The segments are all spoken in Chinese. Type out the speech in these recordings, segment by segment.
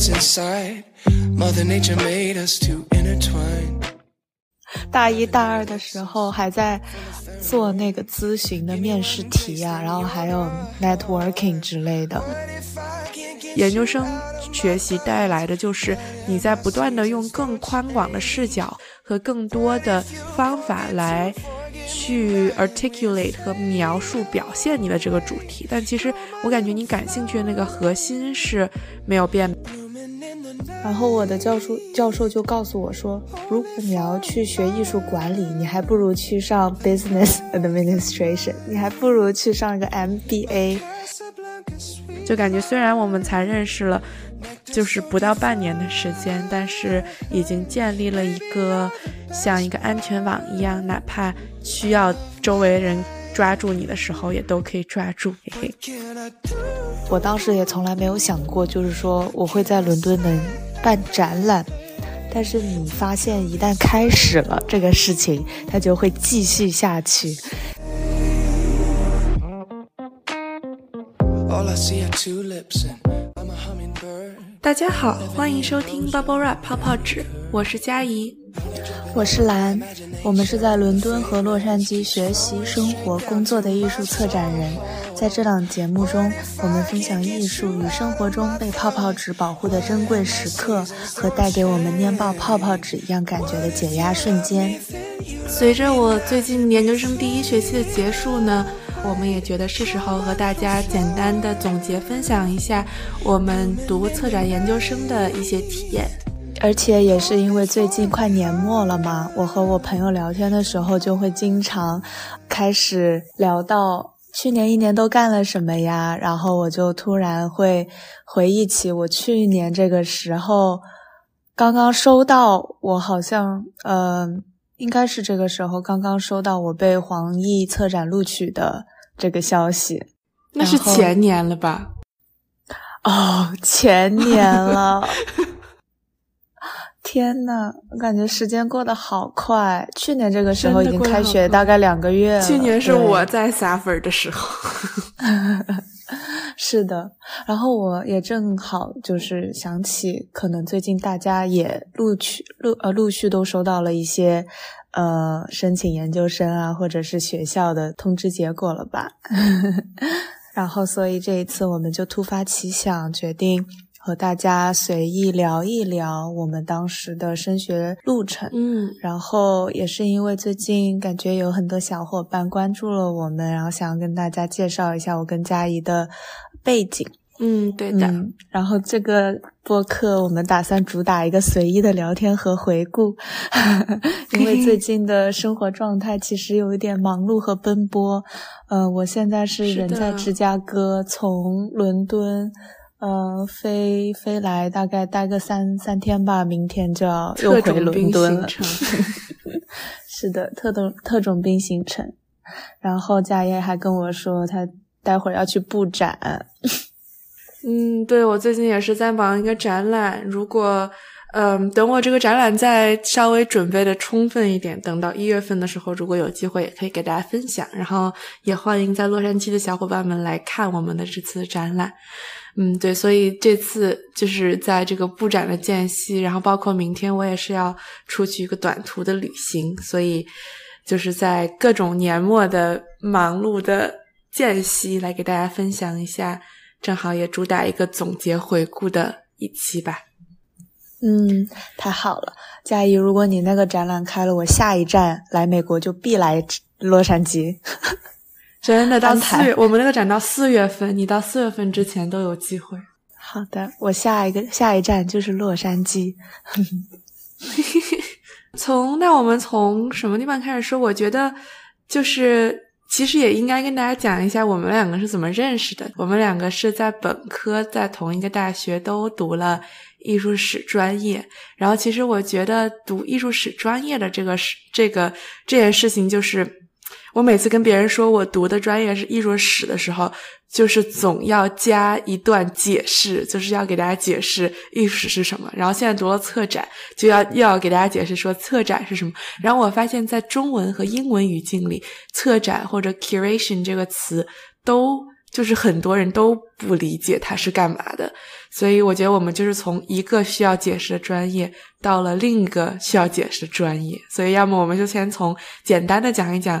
what's inside. Mother Nature made us to intertwine. 大一、大二的时候还在做那个咨询的面试题啊，然后还有 networking 之类的。研究生学习带来的就是你在不断的用更宽广的视角和更多的方法来去 articulate 和描述表现你的这个主题，但其实我感觉你感兴趣的那个核心是没有变。然后我的教授教授就告诉我说，如果你要去学艺术管理，你还不如去上 business administration，你还不如去上个 MBA。就感觉虽然我们才认识了，就是不到半年的时间，但是已经建立了一个像一个安全网一样，哪怕需要周围人抓住你的时候，也都可以抓住。嘿嘿。我当时也从来没有想过，就是说我会在伦敦能办展览，但是你发现一旦开始了这个事情，它就会继续下去。大家好，欢迎收听 Bubble Wrap 泡泡纸，我是佳怡，我是兰，我们是在伦敦和洛杉矶学习、生活、工作的艺术策展人。在这档节目中，我们分享艺术与生活中被泡泡纸保护的珍贵时刻，和带给我们捏爆泡泡纸一样感觉的解压瞬间。随着我最近研究生第一学期的结束呢。我们也觉得是时候和大家简单的总结分享一下我们读策展研究生的一些体验，而且也是因为最近快年末了嘛，我和我朋友聊天的时候就会经常开始聊到去年一年都干了什么呀，然后我就突然会回忆起我去年这个时候刚刚收到，我好像嗯。应该是这个时候刚刚收到我被黄奕策展录取的这个消息，那是前年了吧？哦，前年了！天呐，我感觉时间过得好快。去年这个时候已经开学大概两个月了。去年是我在撒粉的时候。是的，然后我也正好就是想起，可能最近大家也录取陆呃陆续都收到了一些，呃申请研究生啊，或者是学校的通知结果了吧？然后所以这一次我们就突发奇想，决定。和大家随意聊一聊我们当时的升学路程，嗯，然后也是因为最近感觉有很多小伙伴关注了我们，然后想要跟大家介绍一下我跟佳怡的背景，嗯，对的。然后这个播客我们打算主打一个随意的聊天和回顾，因为最 近的生活状态其实有一点忙碌和奔波。嗯，我现在是人在芝加哥，从伦敦。呃，飞飞来大概待个三三天吧，明天就要又回伦敦了。是的，特种特种兵行程。然后佳叶还跟我说，他待会儿要去布展。嗯，对，我最近也是在忙一个展览。如果嗯，等我这个展览再稍微准备的充分一点，等到一月份的时候，如果有机会，也可以给大家分享。然后也欢迎在洛杉矶的小伙伴们来看我们的这次展览。嗯，对，所以这次就是在这个布展的间隙，然后包括明天我也是要出去一个短途的旅行，所以就是在各种年末的忙碌的间隙来给大家分享一下，正好也主打一个总结回顾的一期吧。嗯，太好了，佳怡，如果你那个展览开了，我下一站来美国就必来洛杉矶。真的到四月，我们那个展到四月份，你到四月份之前都有机会。好的，我下一个下一站就是洛杉矶。从那我们从什么地方开始说？我觉得就是其实也应该跟大家讲一下我们两个是怎么认识的。我们两个是在本科在同一个大学都读了艺术史专业，然后其实我觉得读艺术史专业的这个是这个这件事情就是。我每次跟别人说我读的专业是艺术史的时候，就是总要加一段解释，就是要给大家解释艺术史是什么。然后现在读了策展，就要又要给大家解释说策展是什么。然后我发现，在中文和英文语境里，策展或者 curation 这个词都就是很多人都不理解它是干嘛的。所以我觉得我们就是从一个需要解释的专业到了另一个需要解释的专业。所以要么我们就先从简单的讲一讲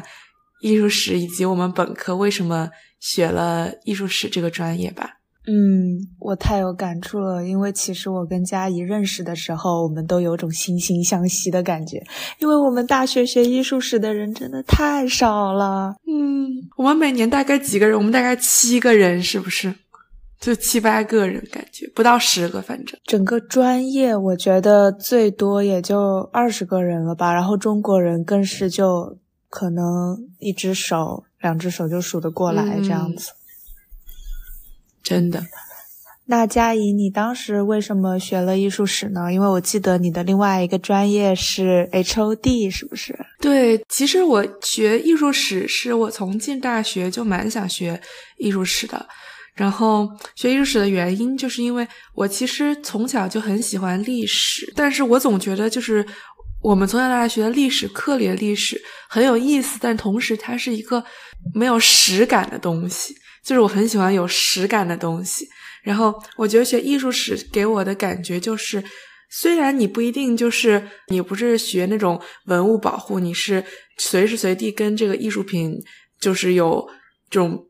艺术史以及我们本科为什么学了艺术史这个专业吧。嗯，我太有感触了，因为其实我跟佳怡认识的时候，我们都有种惺惺相惜的感觉，因为我们大学学艺术史的人真的太少了。嗯，我们每年大概几个人？我们大概七个人，是不是？就七八个人，感觉不到十个，反正整个专业我觉得最多也就二十个人了吧。然后中国人更是就可能一只手、两只手就数得过来这样子。真的，那佳怡，你当时为什么学了艺术史呢？因为我记得你的另外一个专业是 HOD，是不是？对，其实我学艺术史是我从进大学就蛮想学艺术史的。然后学艺术史的原因，就是因为我其实从小就很喜欢历史，但是我总觉得就是我们从小到大学的历史课里的历史很有意思，但同时它是一个没有实感的东西。就是我很喜欢有实感的东西，然后我觉得学艺术史给我的感觉就是，虽然你不一定就是你不是学那种文物保护，你是随时随地跟这个艺术品就是有这种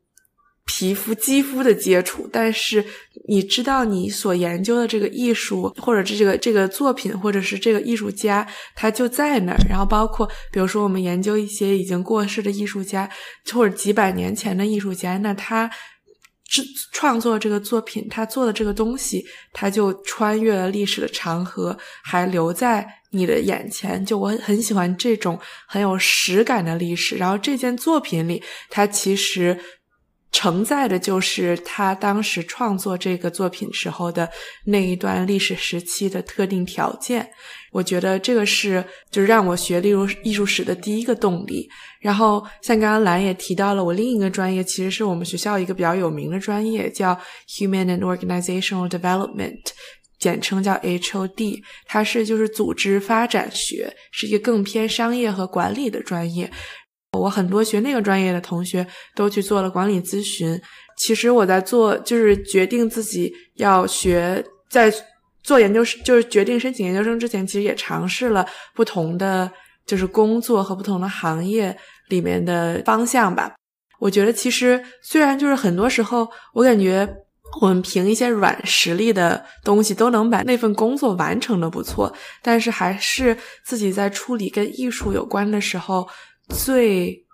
皮肤肌肤的接触，但是你知道你所研究的这个艺术或者这个这个作品或者是这个艺术家他就在那儿，然后包括比如说我们研究一些已经过世的艺术家或者几百年前的艺术家，那他。制创作这个作品，他做的这个东西，他就穿越了历史的长河，还留在你的眼前。就我很喜欢这种很有实感的历史。然后这件作品里，它其实承载的就是他当时创作这个作品时候的那一段历史时期的特定条件。我觉得这个是就是让我学例如艺术史的第一个动力。然后像刚刚兰也提到了，我另一个专业其实是我们学校一个比较有名的专业，叫 Human and Organizational Development，简称叫 HOD。它是就是组织发展学，是一个更偏商业和管理的专业。我很多学那个专业的同学都去做了管理咨询。其实我在做就是决定自己要学在。做研究生就是决定申请研究生之前，其实也尝试了不同的就是工作和不同的行业里面的方向吧。我觉得其实虽然就是很多时候，我感觉我们凭一些软实力的东西都能把那份工作完成的不错，但是还是自己在处理跟艺术有关的时候最。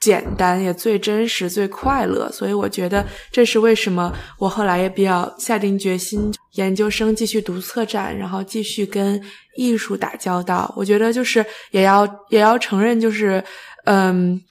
简单也最真实、最快乐，所以我觉得这是为什么我后来也比较下定决心，研究生继续读策展，然后继续跟艺术打交道。我觉得就是也要 也要承认，就是嗯，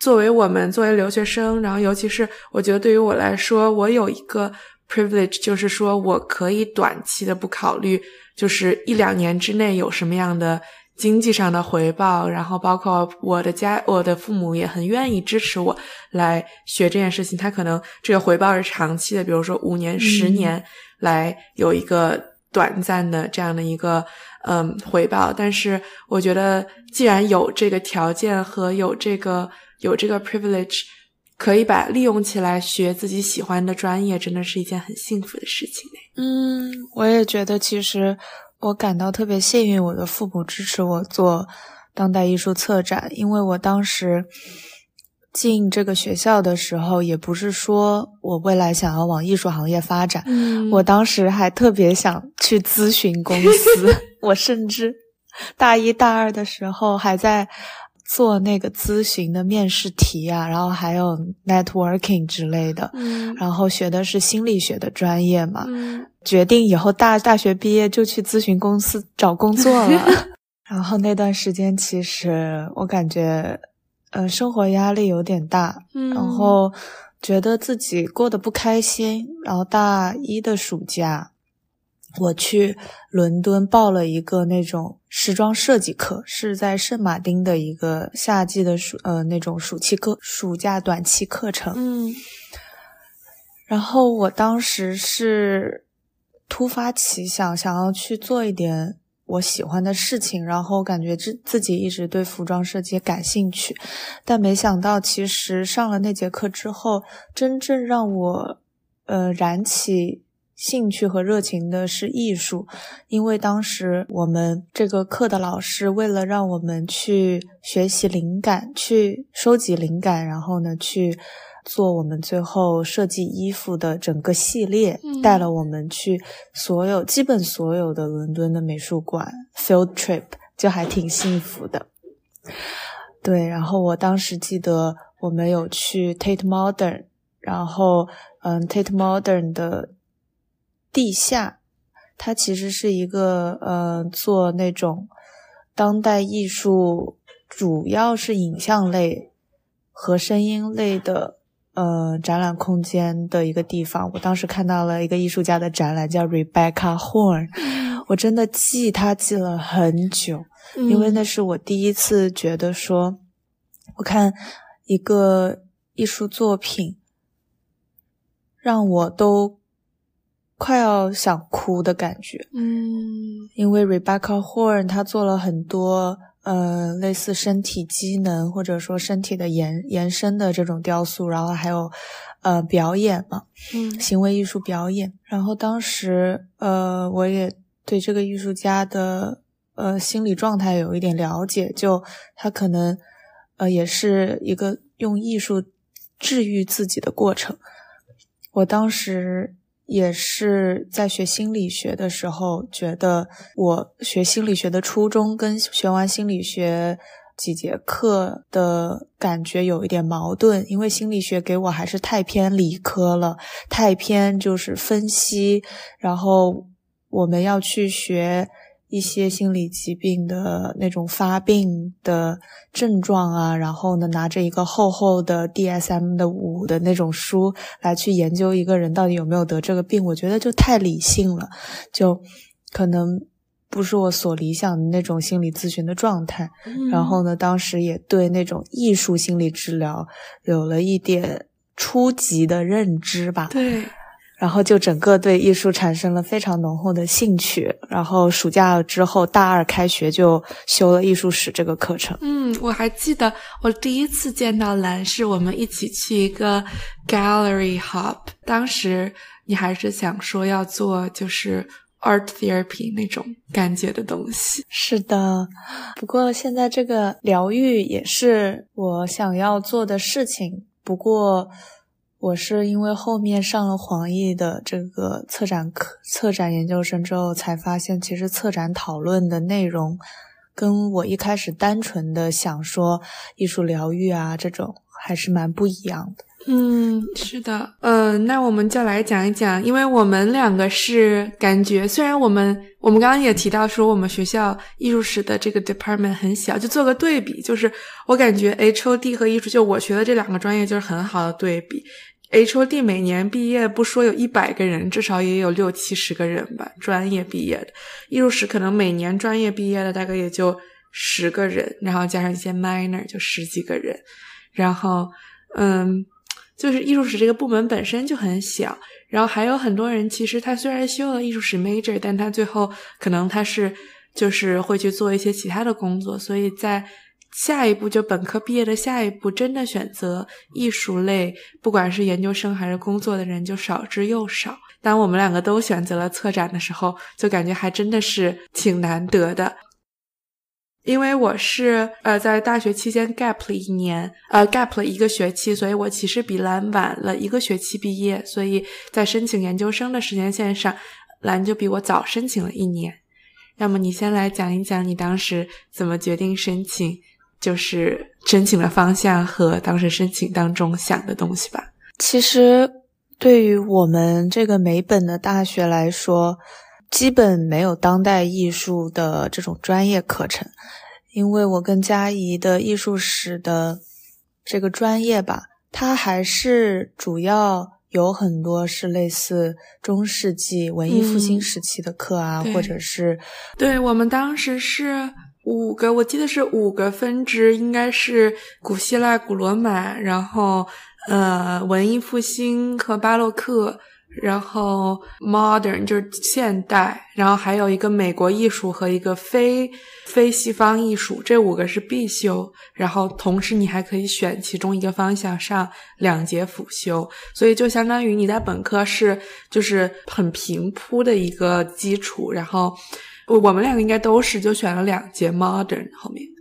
作为我们作为留学生，然后尤其是我觉得对于我来说，我有一个 privilege，就是说我可以短期的不考虑，就是一两年之内有什么样的。经济上的回报，然后包括我的家，我的父母也很愿意支持我来学这件事情。他可能这个回报是长期的，比如说五年、十年来有一个短暂的这样的一个嗯回报。但是我觉得，既然有这个条件和有这个有这个 privilege，可以把利用起来学自己喜欢的专业，真的是一件很幸福的事情嗯，我也觉得其实。我感到特别幸运，我的父母支持我做当代艺术策展，因为我当时进这个学校的时候，也不是说我未来想要往艺术行业发展，我当时还特别想去咨询公司，我甚至大一大二的时候还在做那个咨询的面试题啊，然后还有 networking 之类的，然后学的是心理学的专业嘛。决定以后大大学毕业就去咨询公司找工作了，然后那段时间其实我感觉，呃，生活压力有点大，然后觉得自己过得不开心。然后大一的暑假，我去伦敦报了一个那种时装设计课，是在圣马丁的一个夏季的暑呃那种暑期课暑假短期课程。嗯，然后我当时是。突发奇想，想要去做一点我喜欢的事情，然后感觉自自己一直对服装设计感兴趣，但没想到其实上了那节课之后，真正让我呃燃起兴趣和热情的是艺术，因为当时我们这个课的老师为了让我们去学习灵感，去收集灵感，然后呢去。做我们最后设计衣服的整个系列，带了我们去所有基本所有的伦敦的美术馆 field trip，就还挺幸福的。对，然后我当时记得我们有去 Tate Modern，然后嗯，Tate Modern 的地下，它其实是一个呃做那种当代艺术，主要是影像类和声音类的。呃，展览空间的一个地方，我当时看到了一个艺术家的展览，叫 Rebecca Horn，我真的记他记了很久，因为那是我第一次觉得说，我看一个艺术作品，让我都快要想哭的感觉。嗯，因为 Rebecca Horn 他做了很多。呃，类似身体机能或者说身体的延延伸的这种雕塑，然后还有呃表演嘛，嗯，行为艺术表演。然后当时呃，我也对这个艺术家的呃心理状态有一点了解，就他可能呃也是一个用艺术治愈自己的过程。我当时。也是在学心理学的时候，觉得我学心理学的初衷跟学完心理学几节课的感觉有一点矛盾，因为心理学给我还是太偏理科了，太偏就是分析，然后我们要去学。一些心理疾病的那种发病的症状啊，然后呢，拿着一个厚厚的 DSM 的五的那种书来去研究一个人到底有没有得这个病，我觉得就太理性了，就可能不是我所理想的那种心理咨询的状态。然后呢，当时也对那种艺术心理治疗有了一点初级的认知吧。对。然后就整个对艺术产生了非常浓厚的兴趣，然后暑假之后大二开学就修了艺术史这个课程。嗯，我还记得我第一次见到蓝是我们一起去一个 gallery hop，当时你还是想说要做就是 art therapy 那种感觉的东西。是的，不过现在这个疗愈也是我想要做的事情，不过。我是因为后面上了黄奕的这个策展课、策展研究生之后，才发现其实策展讨论的内容，跟我一开始单纯的想说艺术疗愈啊这种还是蛮不一样的。嗯，是的，呃，那我们就来讲一讲，因为我们两个是感觉，虽然我们我们刚刚也提到说我们学校艺术史的这个 department 很小，就做个对比，就是我感觉 H O D 和艺术，就我学的这两个专业就是很好的对比。H O D 每年毕业不说有一百个人，至少也有六七十个人吧，专业毕业的。艺术史可能每年专业毕业的大概也就十个人，然后加上一些 minor 就十几个人，然后嗯。就是艺术史这个部门本身就很小，然后还有很多人，其实他虽然修了艺术史 major，但他最后可能他是就是会去做一些其他的工作，所以在下一步就本科毕业的下一步，真的选择艺术类，不管是研究生还是工作的人就少之又少。当我们两个都选择了策展的时候，就感觉还真的是挺难得的。因为我是呃在大学期间 gap 了一年，呃 gap 了一个学期，所以我其实比蓝晚了一个学期毕业，所以在申请研究生的时间线上，蓝就比我早申请了一年。要么你先来讲一讲你当时怎么决定申请，就是申请的方向和当时申请当中想的东西吧。其实对于我们这个美本的大学来说。基本没有当代艺术的这种专业课程，因为我跟佳怡的艺术史的这个专业吧，它还是主要有很多是类似中世纪文艺复兴时期的课啊，或者是对我们当时是五个，我记得是五个分支，应该是古希腊、古罗马，然后呃文艺复兴和巴洛克。然后 modern 就是现代，然后还有一个美国艺术和一个非非西方艺术，这五个是必修。然后同时你还可以选其中一个方向上两节辅修，所以就相当于你在本科是就是很平铺的一个基础。然后我我们两个应该都是就选了两节 modern 后面。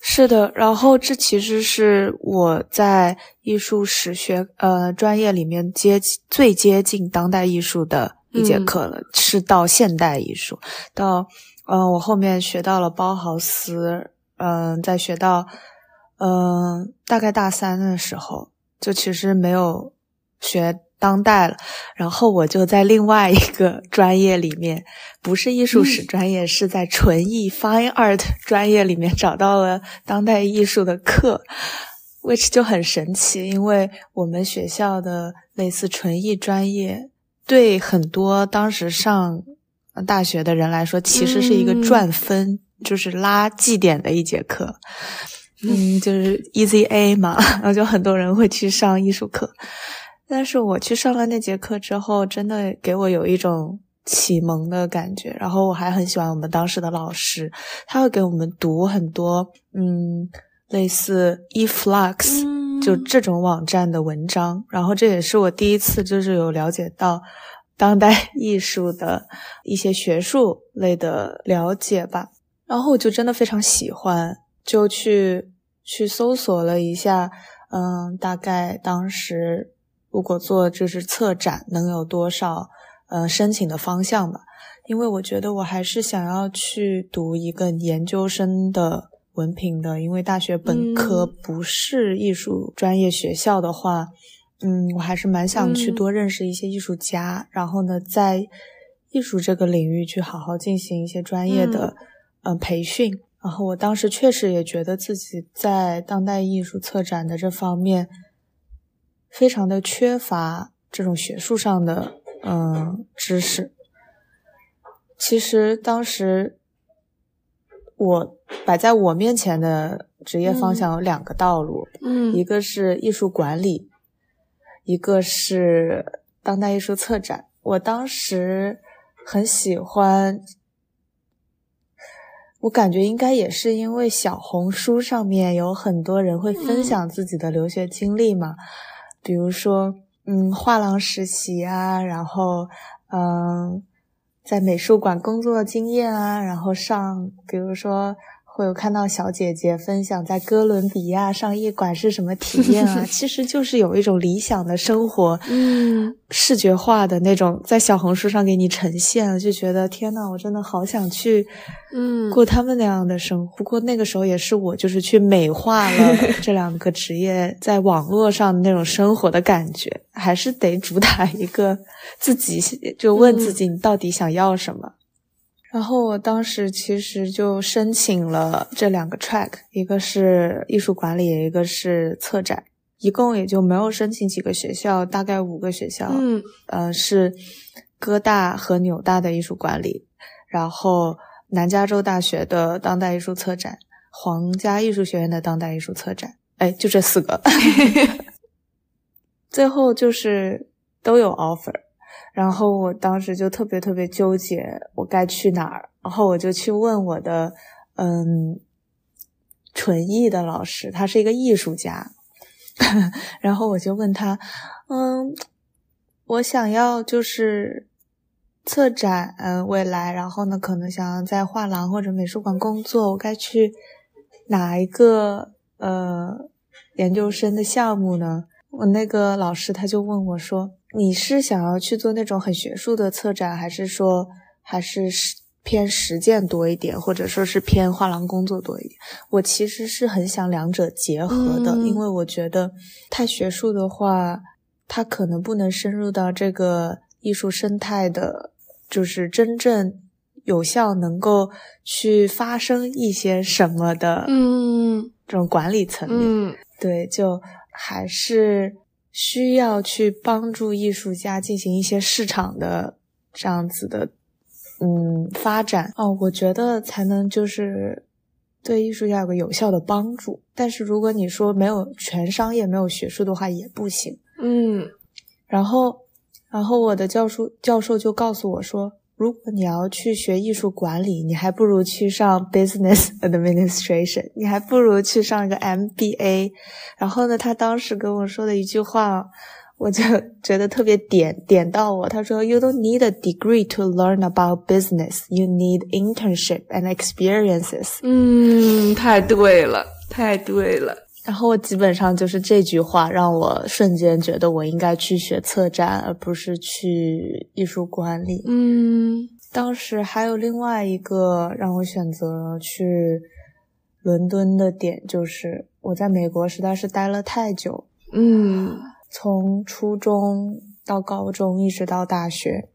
是的，然后这其实是我在艺术史学呃专业里面接最接近当代艺术的一节课了，是到现代艺术，到嗯我后面学到了包豪斯，嗯在学到嗯大概大三的时候，就其实没有学。当代了，然后我就在另外一个专业里面，不是艺术史专业，是在纯艺 Fine Art 专业里面找到了当代艺术的课，which 就很神奇，因为我们学校的类似纯艺专业，对很多当时上大学的人来说，其实是一个赚分，就是拉绩点的一节课，嗯，就是 Easy A 嘛，然后就很多人会去上艺术课。但是我去上了那节课之后，真的给我有一种启蒙的感觉。然后我还很喜欢我们当时的老师，他会给我们读很多，嗯，类似 eFlux 就这种网站的文章。然后这也是我第一次就是有了解到当代 艺术的一些学术类的了解吧。然后我就真的非常喜欢，就去去搜索了一下，嗯，大概当时。如果做就是策展，能有多少呃申请的方向吧？因为我觉得我还是想要去读一个研究生的文凭的，因为大学本科不是艺术专业学校的话，嗯，我还是蛮想去多认识一些艺术家，然后呢，在艺术这个领域去好好进行一些专业的嗯培训。然后我当时确实也觉得自己在当代艺术策展的这方面。非常的缺乏这种学术上的嗯知识。其实当时我摆在我面前的职业方向有两个道路，嗯，一个是艺术管理，一个是当代艺术策展。我当时很喜欢，我感觉应该也是因为小红书上面有很多人会分享自己的留学经历嘛。比如说，嗯，画廊实习啊，然后，嗯，在美术馆工作经验啊，然后上，比如说。会有看到小姐姐分享在哥伦比亚上夜馆是什么体验啊？其实就是有一种理想的生活，嗯，视觉化的那种，在小红书上给你呈现，就觉得天呐，我真的好想去，嗯，过他们那样的生活。不过那个时候也是我就是去美化了 这两个职业在网络上的那种生活的感觉，还是得主打一个自己就问自己，你到底想要什么。然后我当时其实就申请了这两个 track，一个是艺术管理，一个是策展，一共也就没有申请几个学校，大概五个学校。嗯，呃，是哥大和纽大的艺术管理，然后南加州大学的当代艺术策展，皇家艺术学院的当代艺术策展。哎，就这四个，最后就是都有 offer。然后我当时就特别特别纠结，我该去哪儿？然后我就去问我的，嗯，纯艺的老师，他是一个艺术家。然后我就问他，嗯，我想要就是策展，嗯，未来，然后呢，可能想要在画廊或者美术馆工作，我该去哪一个呃研究生的项目呢？我那个老师他就问我说。你是想要去做那种很学术的策展，还是说还是偏实践多一点，或者说是偏画廊工作多一点？我其实是很想两者结合的，因为我觉得太学术的话，它可能不能深入到这个艺术生态的，就是真正有效能够去发生一些什么的，嗯，这种管理层面，对，就还是。需要去帮助艺术家进行一些市场的这样子的，嗯，发展哦，我觉得才能就是对艺术家有个有效的帮助。但是如果你说没有全商业、没有学术的话，也不行。嗯，然后然后我的教授教授就告诉我说，如果你要去学艺术管理，你还不如去上 business administration，你还不如去上一个 MBA。然后呢，他当时跟我说的一句话，我就觉得特别点点到我。他说：“You don't need a degree to learn about business. You need internship and experiences。”嗯，太对了，太对了。然后基本上就是这句话让我瞬间觉得我应该去学策展，而不是去艺术管理。嗯，当时还有另外一个让我选择去伦敦的点，就是我在美国实在是待了太久。嗯，从初中到高中一直到大学。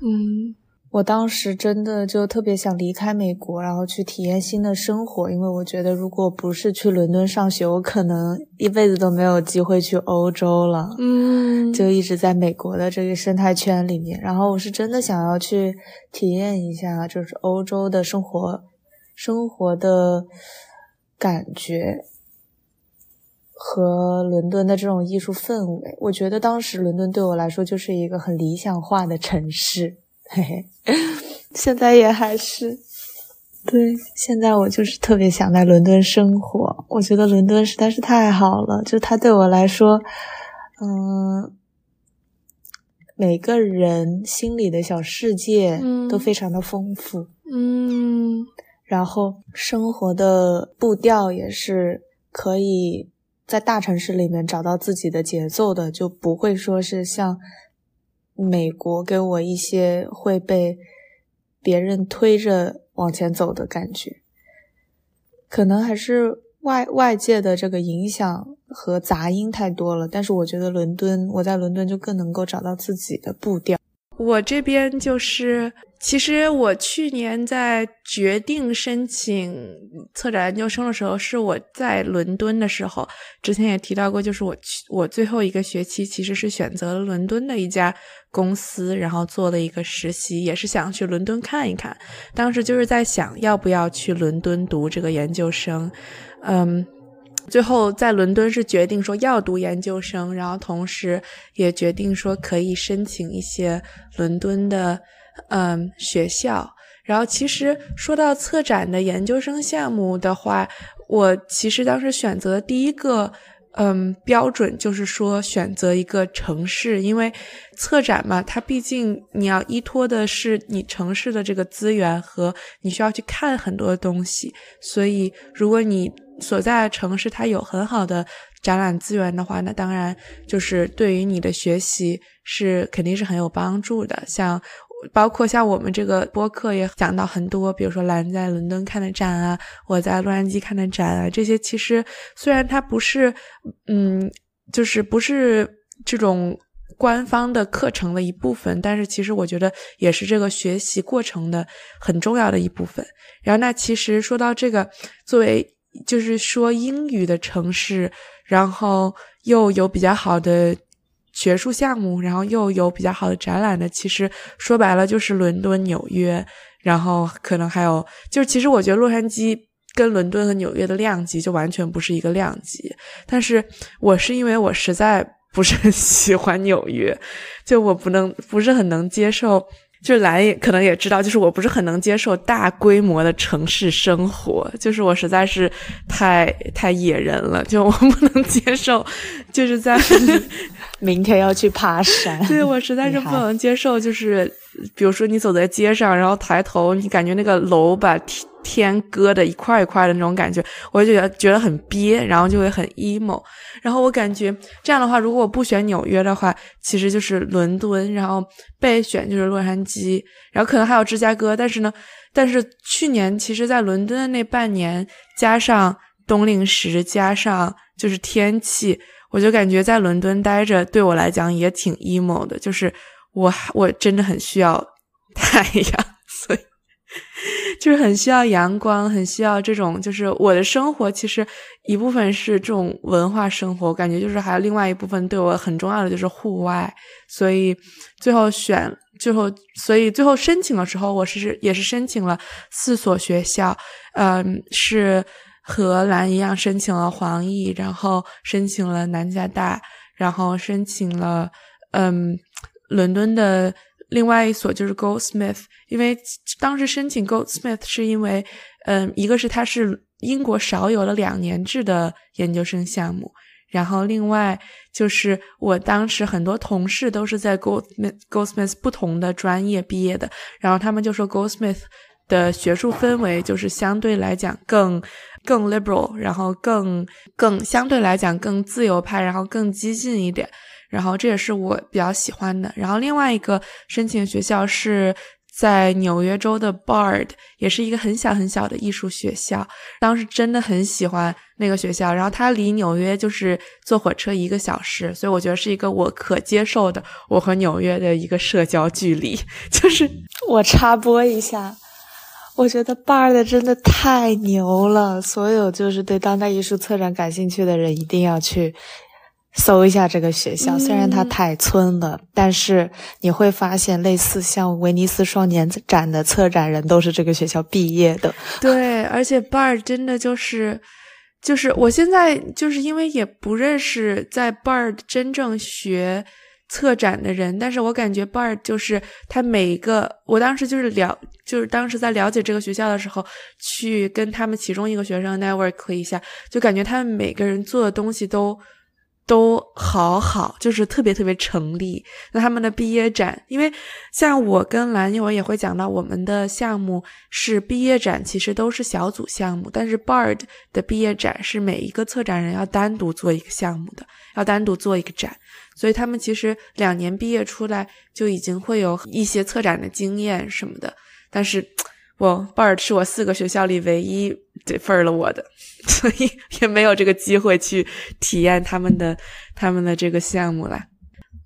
嗯。我当时真的就特别想离开美国，然后去体验新的生活，因为我觉得如果不是去伦敦上学，我可能一辈子都没有机会去欧洲了。嗯，就一直在美国的这个生态圈里面。然后我是真的想要去体验一下，就是欧洲的生活，生活的感觉和伦敦的这种艺术氛围。我觉得当时伦敦对我来说就是一个很理想化的城市。嘿嘿，现在也还是，对，现在我就是特别想在伦敦生活。我觉得伦敦实在是太好了，就它对我来说，嗯，每个人心里的小世界都非常的丰富，嗯，然后生活的步调也是可以在大城市里面找到自己的节奏的，就不会说是像。美国给我一些会被别人推着往前走的感觉，可能还是外外界的这个影响和杂音太多了。但是我觉得伦敦，我在伦敦就更能够找到自己的步调。我这边就是，其实我去年在决定申请策展研究生的时候，是我在伦敦的时候，之前也提到过，就是我去我最后一个学期其实是选择了伦敦的一家公司，然后做了一个实习，也是想去伦敦看一看。当时就是在想要不要去伦敦读这个研究生，嗯。最后在伦敦是决定说要读研究生，然后同时也决定说可以申请一些伦敦的嗯学校。然后其实说到策展的研究生项目的话，我其实当时选择第一个嗯标准就是说选择一个城市，因为策展嘛，它毕竟你要依托的是你城市的这个资源和你需要去看很多东西，所以如果你所在的城市它有很好的展览资源的话，那当然就是对于你的学习是肯定是很有帮助的。像包括像我们这个播客也讲到很多，比如说兰在伦敦看的展啊，我在洛杉矶看的展啊，这些其实虽然它不是嗯，就是不是这种官方的课程的一部分，但是其实我觉得也是这个学习过程的很重要的一部分。然后那其实说到这个，作为就是说英语的城市，然后又有比较好的学术项目，然后又有比较好的展览的，其实说白了就是伦敦、纽约，然后可能还有就是，其实我觉得洛杉矶跟伦敦和纽约的量级就完全不是一个量级。但是我是因为我实在不是很喜欢纽约，就我不能不是很能接受。就蓝也可能也知道，就是我不是很能接受大规模的城市生活，就是我实在是太太野人了，就我不能接受，就是在 明天要去爬山，对我实在是不能接受，就是比如说你走在街上，然后抬头，你感觉那个楼把天。割的一块一块的那种感觉，我就觉得觉得很憋，然后就会很 emo。然后我感觉这样的话，如果我不选纽约的话，其实就是伦敦，然后备选就是洛杉矶，然后可能还有芝加哥。但是呢，但是去年其实，在伦敦的那半年，加上冬令时，加上就是天气，我就感觉在伦敦待着对我来讲也挺 emo 的，就是我我真的很需要太阳，就是很需要阳光，很需要这种。就是我的生活，其实一部分是这种文化生活，感觉就是还有另外一部分对我很重要的就是户外。所以最后选，最后所以最后申请的时候，我是也是申请了四所学校，嗯，是和兰一样申请了黄奕，然后申请了南加大，然后申请了嗯伦敦的另外一所就是 Goldsmith，因为当时申请 Goldsmith 是因为，嗯，一个是它是英国少有的两年制的研究生项目。然后，另外就是我当时很多同事都是在 Goldsmith Goldsmith 不同的专业毕业的，然后他们就说 Goldsmith 的学术氛围就是相对来讲更更 liberal，然后更更相对来讲更自由派，然后更激进一点，然后这也是我比较喜欢的。然后另外一个申请学校是。在纽约州的 Bard 也是一个很小很小的艺术学校，当时真的很喜欢那个学校。然后它离纽约就是坐火车一个小时，所以我觉得是一个我可接受的我和纽约的一个社交距离。就是我插播一下，我觉得 Bard 真的太牛了，所有就是对当代艺术策展感兴趣的人一定要去。搜一下这个学校，虽然它太村了，但是你会发现，类似像威尼斯双年展的策展人都是这个学校毕业的。对，而且 Bar 真的就是，就是我现在就是因为也不认识在 Bar 真正学策展的人，但是我感觉 Bar 就是他每一个，我当时就是了，就是当时在了解这个学校的时候，去跟他们其中一个学生 network 一下，就感觉他们每个人做的东西都。都好好，就是特别特别成立。那他们的毕业展，因为像我跟蓝，一会儿也会讲到，我们的项目是毕业展，其实都是小组项目。但是 Bard 的毕业展是每一个策展人要单独做一个项目的，要单独做一个展。所以他们其实两年毕业出来就已经会有一些策展的经验什么的。但是。我 Bard 是我四个学校里唯一得分了我的，所以也没有这个机会去体验他们的他们的这个项目了。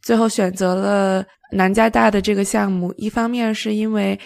最后选择了南加大的这个项目，一方面是因为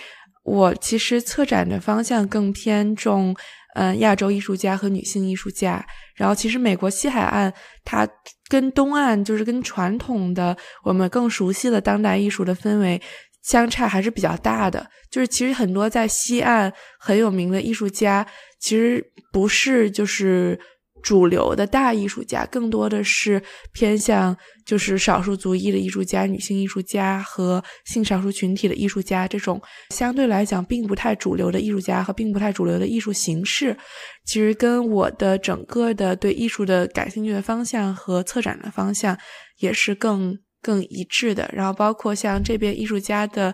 我其实策展的方向更偏重，嗯，亚洲艺术家和女性艺术家。然后其实美国西海岸它跟东岸就是跟传统的我们更熟悉的当代艺术的氛围。相差还是比较大的，就是其实很多在西岸很有名的艺术家，其实不是就是主流的大艺术家，更多的是偏向就是少数族裔的艺术家、女性艺术家和性少数群体的艺术家这种相对来讲并不太主流的艺术家和并不太主流的艺术形式，其实跟我的整个的对艺术的感兴趣的方向和策展的方向也是更。更一致的，然后包括像这边艺术家的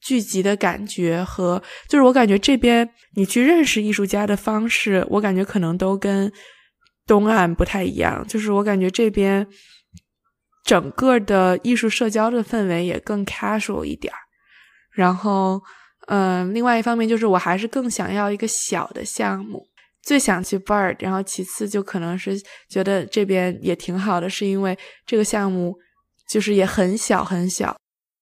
聚集的感觉和，就是我感觉这边你去认识艺术家的方式，我感觉可能都跟东岸不太一样。就是我感觉这边整个的艺术社交的氛围也更 casual 一点儿。然后，嗯，另外一方面就是我还是更想要一个小的项目，最想去 Bird，然后其次就可能是觉得这边也挺好的，是因为这个项目。就是也很小很小，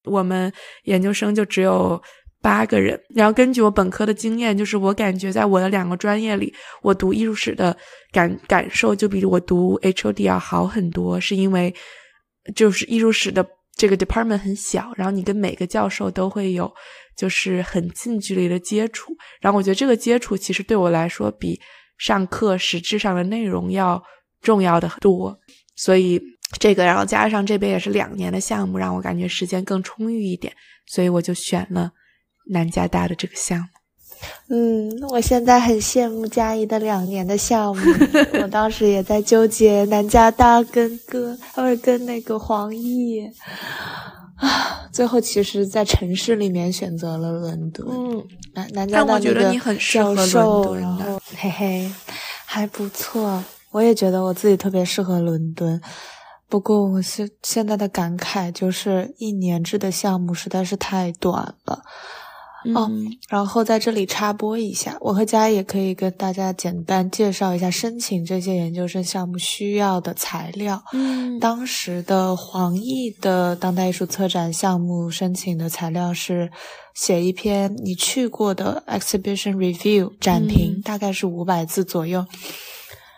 我们研究生就只有八个人。然后根据我本科的经验，就是我感觉在我的两个专业里，我读艺术史的感感受就比我读 HOD 要好很多。是因为就是艺术史的这个 department 很小，然后你跟每个教授都会有就是很近距离的接触。然后我觉得这个接触其实对我来说比上课实质上的内容要重要的多，所以。这个，然后加上这边也是两年的项目，让我感觉时间更充裕一点，所以我就选了南加大的这个项目。嗯，我现在很羡慕嘉怡的两年的项目，我当时也在纠结南加大跟哥，或者跟那个黄奕啊，最后其实，在城市里面选择了伦敦。嗯，南南加大那个教授，然后嘿嘿，还不错，我也觉得我自己特别适合伦敦。不过，我现现在的感慨就是，一年制的项目实在是太短了。嗯，然后在这里插播一下，我和佳也可以跟大家简单介绍一下申请这些研究生项目需要的材料。嗯，当时的黄奕的当代艺术策展项目申请的材料是写一篇你去过的 exhibition review 展评，大概是五百字左右。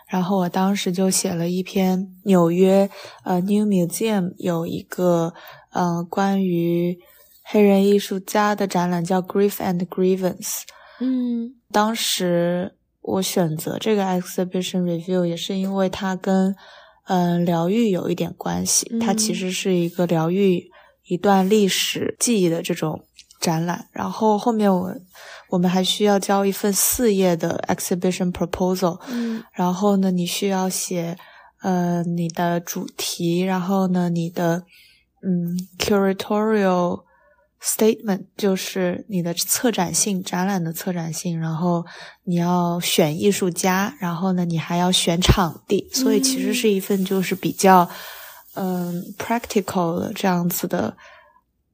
然后我当时就写了一篇纽约呃 New Museum 有一个呃关于黑人艺术家的展览叫 Grief and Grievance。嗯，当时我选择这个 exhibition review 也是因为它跟嗯疗愈有一点关系，它其实是一个疗愈一段历史记忆的这种展览。然后后面我我们还需要交一份四页的 exhibition proposal，嗯。然后呢，你需要写呃你的主题，然后呢你的嗯 curatorial statement 就是你的策展性展览的策展性，然后你要选艺术家，然后呢你还要选场地，所以其实是一份就是比较嗯 practical 的这样子的。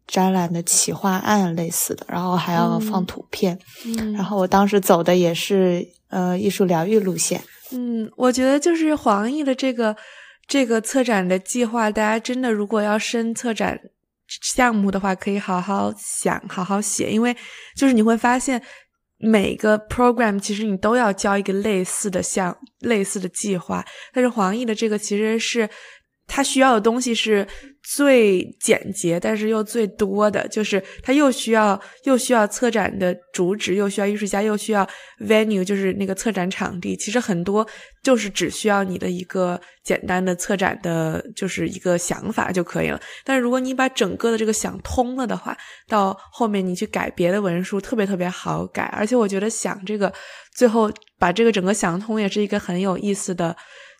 展览的企划案类似的，然后还要放嗯图片，嗯，然后我当时走的也是呃艺术疗愈路线，嗯，我觉得就是黄奕的这个这个策展的计划，大家真的如果要申策展项目的话，可以好好想，好好写，因为就是你会发现每个 program 其实你都要交一个类似的项、类似的计划，但是黄奕的这个其实是。他需要的东西是最简洁，但是又最多的，就是它又需要又需要策展的主旨，又需要艺术家，又需要 venue，就是那个策展场地。其实很多就是只需要你的一个简单的策展的，就是一个想法就可以了。但是如果你把整个的这个想通了的话，到后面你去改别的文书，特别特别好改。而且我觉得想这个最后把这个整个想通，也是一个很有意思的。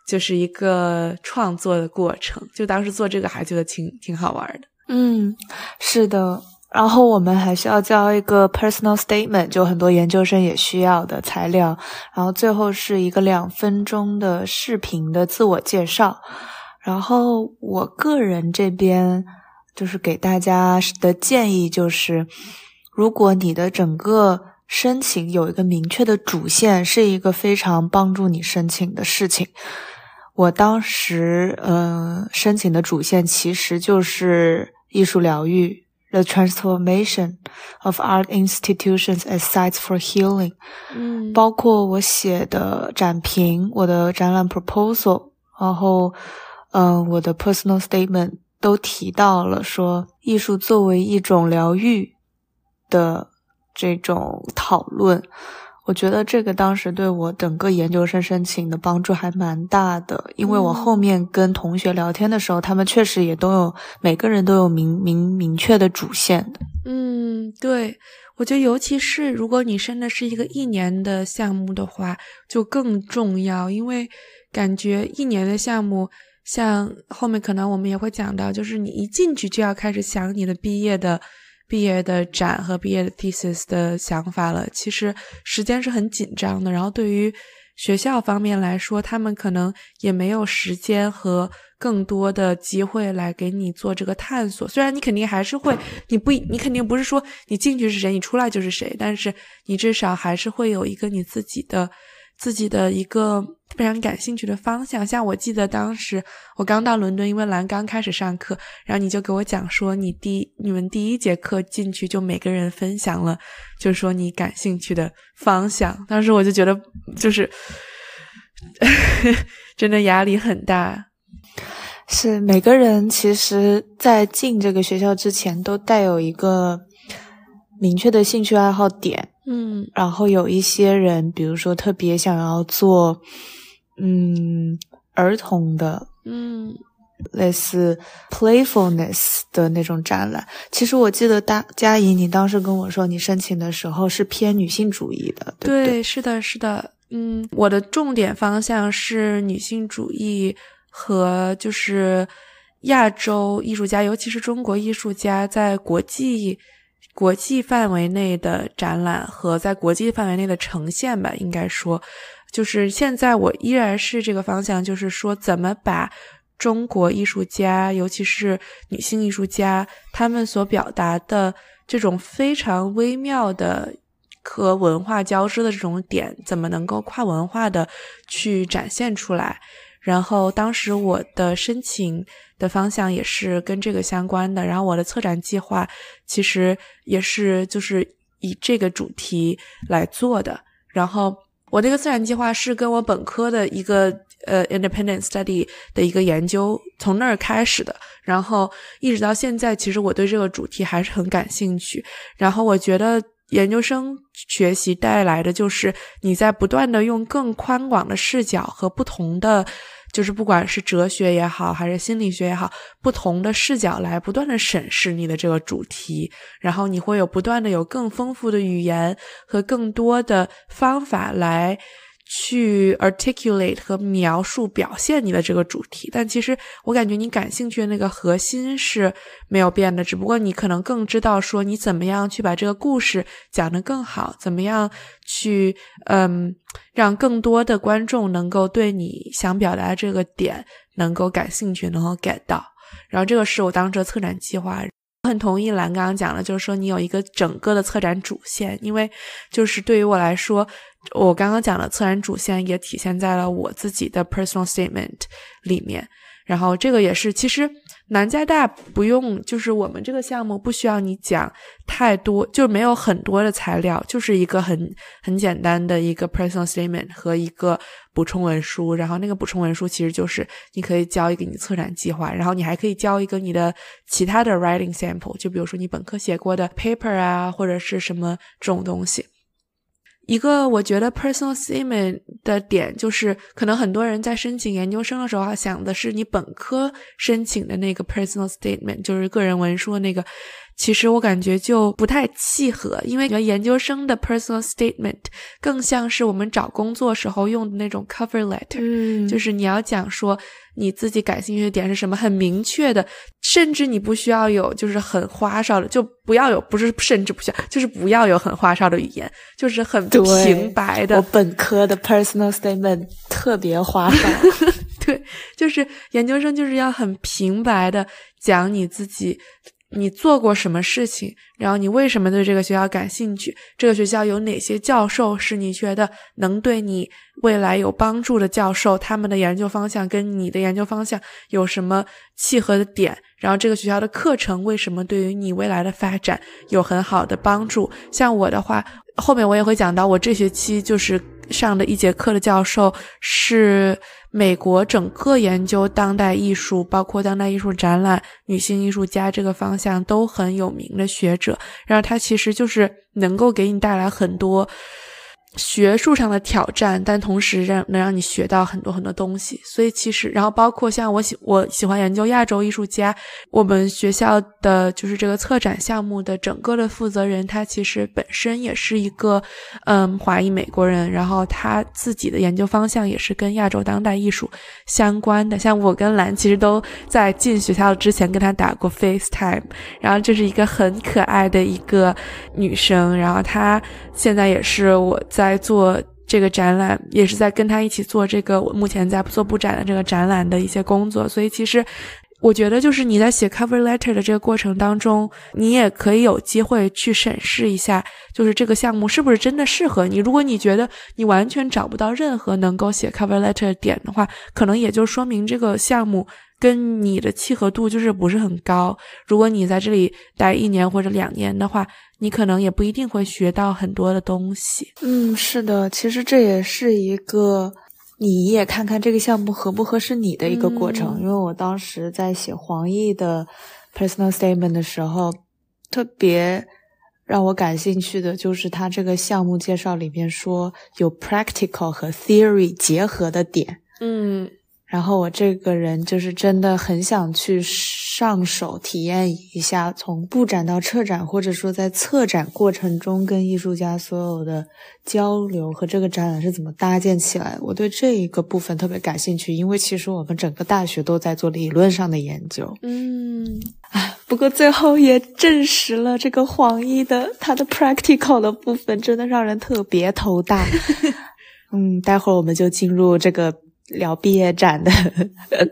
就是一个创作的过程，就当时做这个还觉得挺挺好玩的。嗯，是的。然后我们还需要交一个 personal statement，就很多研究生也需要的材料。然后最后是一个两分钟的视频的自我介绍。然后我个人这边就是给大家的建议就是，如果你的整个申请有一个明确的主线，是一个非常帮助你申请的事情。我当时呃申请的主线其实就是艺术疗愈，the transformation of art institutions as sites for healing，嗯包括我写的展评、我的展览 proposal，然后嗯、呃、我的 personal statement 都提到了说艺术作为一种疗愈的这种讨论。我觉得这个当时对我整个研究生申请的帮助还蛮大的，因为我后面跟同学聊天的时候，他们确实也都有每个人都有明明明确的主线的。嗯，对，我觉得尤其是如果你申的是一个一年的项目的话，就更重要，因为感觉一年的项目，像后面可能我们也会讲到，就是你一进去就要开始想你的毕业的。毕业的展和毕业的 thesis 的想法了，其实时间是很紧张的。然后对于学校方面来说，他们可能也没有时间和更多的机会来给你做这个探索。虽然你肯定还是会，你不，你肯定不是说你进去是谁，你出来就是谁，但是你至少还是会有一个你自己的。自己的一个非常感兴趣的方向，像我记得当时我刚到伦敦，因为兰刚开始上课，然后你就给我讲说，你第你们第一节课进去就每个人分享了，就是说你感兴趣的方向。当时我就觉得，就是 真的压力很大。是每个人其实，在进这个学校之前，都带有一个明确的兴趣爱好点。嗯，然后有一些人，比如说特别想要做，嗯，儿童的，嗯，类似 playfulness 的那种展览。其实我记得大佳怡，你当时跟我说，你申请的时候是偏女性主义的，对不对？是的，是的。嗯，我的重点方向是女性主义和就是亚洲艺术家，尤其是中国艺术家在国际。国际范围内的展览和在国际范围内的呈现吧，应该说，就是现在我依然是这个方向，就是说怎么把中国艺术家，尤其是女性艺术家，他们所表达的这种非常微妙的和文化交织的这种点，怎么能够跨文化的去展现出来？然后当时我的申请的方向也是跟这个相关的，然后我的策展计划其实也是就是以这个主题来做的。然后我这个策展计划是跟我本科的一个呃 independent study 的一个研究从那儿开始的，然后一直到现在，其实我对这个主题还是很感兴趣。然后我觉得研究生学习带来的就是你在不断的用更宽广的视角和不同的。就是不管是哲学也好，还是心理学也好，不同的视角来不断的审视你的这个主题，然后你会有不断的有更丰富的语言和更多的方法来。去 articulate 和描述表现你的这个主题，但其实我感觉你感兴趣的那个核心是没有变的，只不过你可能更知道说你怎么样去把这个故事讲得更好，怎么样去嗯让更多的观众能够对你想表达这个点能够感兴趣，能够 get 到。然后这个是我当时的策展计划。我很同意蓝刚刚讲的，就是说你有一个整个的策展主线，因为就是对于我来说。我刚刚讲的策展主线也体现在了我自己的 personal statement 里面，然后这个也是，其实南加大不用，就是我们这个项目不需要你讲太多，就没有很多的材料，就是一个很很简单的一个 personal statement 和一个补充文书，然后那个补充文书其实就是你可以交一个你策展计划，然后你还可以交一个你的其他的 writing sample，就比如说你本科写过的 paper 啊，或者是什么这种东西。一个我觉得 personal statement 的点就是，可能很多人在申请研究生的时候啊想的是你本科申请的那个 personal statement，就是个人文书那个。其实我感觉就不太契合，因为研究生的 personal statement 更像是我们找工作时候用的那种 cover letter，嗯，就是你要讲说你自己感兴趣的点是什么，很明确的，甚至你不需要有就是很花哨的，就不要有，不是甚至不需要，就是不要有很花哨的语言，就是很平白的。我本科的 personal statement 特别花哨，对，就是研究生就是要很平白的讲你自己。你做过什么事情？然后你为什么对这个学校感兴趣？这个学校有哪些教授是你觉得能对你未来有帮助的教授？他们的研究方向跟你的研究方向有什么契合的点？然后这个学校的课程为什么对于你未来的发展有很好的帮助？像我的话，后面我也会讲到，我这学期就是上的一节课的教授是。美国整个研究当代艺术，包括当代艺术展览、女性艺术家这个方向都很有名的学者，然后他其实就是能够给你带来很多。学术上的挑战，但同时让能让你学到很多很多东西。所以其实，然后包括像我喜我喜欢研究亚洲艺术家，我们学校的就是这个策展项目的整个的负责人，他其实本身也是一个嗯华裔美国人，然后他自己的研究方向也是跟亚洲当代艺术相关的。像我跟兰其实都在进学校之前跟他打过 FaceTime，然后这是一个很可爱的一个女生，然后她现在也是我在。在做这个展览，也是在跟他一起做这个我目前在做布展的这个展览的一些工作。所以，其实我觉得，就是你在写 cover letter 的这个过程当中，你也可以有机会去审视一下，就是这个项目是不是真的适合你。如果你觉得你完全找不到任何能够写 cover letter 的点的话，可能也就说明这个项目跟你的契合度就是不是很高。如果你在这里待一年或者两年的话，你可能也不一定会学到很多的东西。嗯，是的，其实这也是一个你也看看这个项目合不合适你的一个过程。因为我当时在写黄奕的 personal statement 的时候，特别让我感兴趣的就是他这个项目介绍里面说有 practical 和 theory 结合的点。嗯。然后我这个人就是真的很想去上手体验一下，从布展到策展，或者说在策展过程中跟艺术家所有的交流和这个展览是怎么搭建起来。我对这一个部分特别感兴趣，因为其实我们整个大学都在做理论上的研究。嗯，啊，不过最后也证实了这个黄奕的他的 practical 的部分真的让人特别头大。嗯，待会儿我们就进入这个。聊毕业展的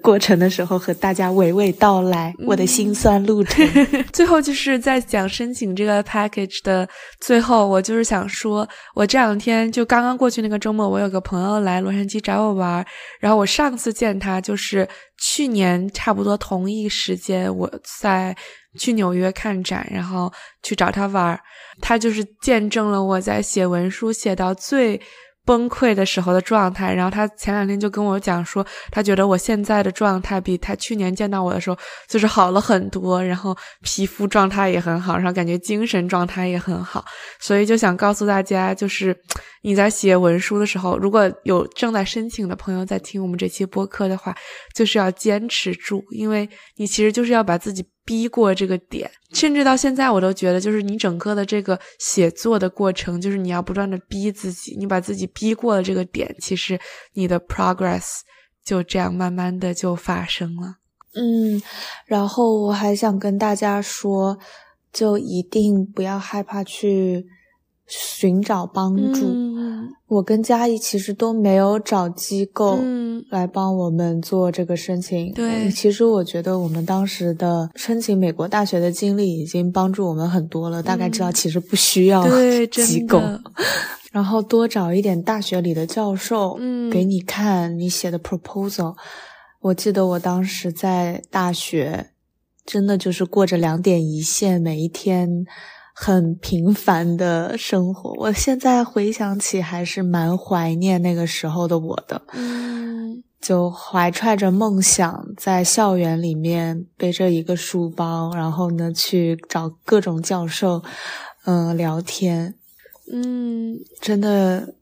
过程的时候，和大家娓娓道来我的辛酸路程。最后就是在讲申请这个 package 的最后，我就是想说，我这两天就刚刚过去那个周末，我有个朋友来洛杉矶找我玩，然后我上次见他就是去年差不多同一时间，我在去纽约看展，然后去找他玩，他就是见证了我在写文书写到最。崩溃的时候的状态，然后他前两天就跟我讲说，他觉得我现在的状态比他去年见到我的时候就是好了很多，然后皮肤状态也很好，然后感觉精神状态也很好，所以就想告诉大家，就是你在写文书的时候，如果有正在申请的朋友在听我们这期播客的话，就是要坚持住，因为你其实就是要把自己。逼过这个点，甚至到现在我都觉得，就是你整个的这个写作的过程，就是你要不断的逼自己，你把自己逼过了这个点，其实你的 progress 就这样慢慢的就发生了。嗯，然后我还想跟大家说，就一定不要害怕去。寻找帮助，我跟嘉怡其实都没有找机构来帮我们做这个申请。对，其实我觉得我们当时的申请美国大学的经历已经帮助我们很多了，大概知道其实不需要 机构，然后多找一点大学里的教授，给你看你写的 proposal。我记得我当时在大学，真的就是过着两点一线，每一天。很平凡的生活，我现在回想起还是蛮怀念那个时候的我的。嗯，就怀揣着梦想，在校园里面背着一个书包，然后呢去找各种教授，嗯，聊天。嗯，真的。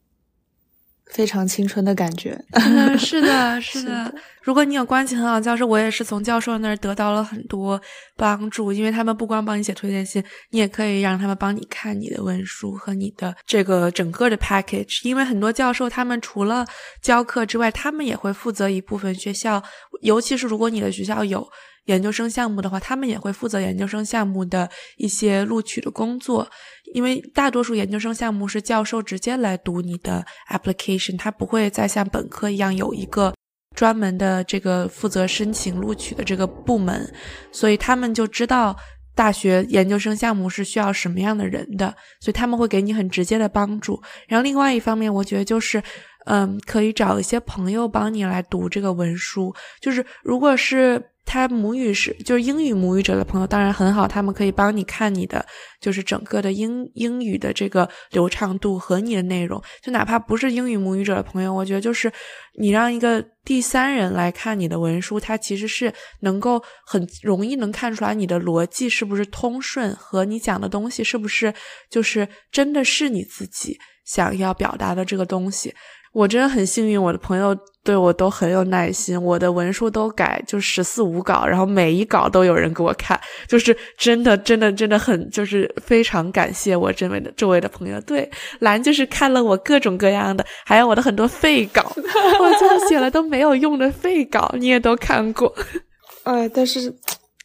非常青春的感觉，是的，是的。如果你有关系很好的教授，我也是从教授那儿得到了很多帮助，因为他们不光帮你写推荐信，你也可以让他们帮你看你的文书和你的这个整个的 package。因为很多教授他们除了教课之外，他们也会负责一部分学校，尤其是如果你的学校有。研究生项目的话，他们也会负责研究生项目的一些录取的工作，因为大多数研究生项目是教授直接来读你的 application，他不会再像本科一样有一个专门的这个负责申请录取的这个部门，所以他们就知道大学研究生项目是需要什么样的人的，所以他们会给你很直接的帮助。然后另外一方面，我觉得就是，嗯，可以找一些朋友帮你来读这个文书，就是如果是。他母语是就是英语母语者的朋友当然很好，他们可以帮你看你的就是整个的英英语的这个流畅度和你的内容。就哪怕不是英语母语者的朋友，我觉得就是你让一个第三人来看你的文书，他其实是能够很容易能看出来你的逻辑是不是通顺，和你讲的东西是不是就是真的是你自己想要表达的这个东西。我真的很幸运，我的朋友对我都很有耐心，我的文书都改就十四五稿，然后每一稿都有人给我看，就是真的真的真的很就是非常感谢我这位的周围的朋友。对，兰就是看了我各种各样的，还有我的很多废稿，我就写了都没有用的废稿，你也都看过。哎，但是。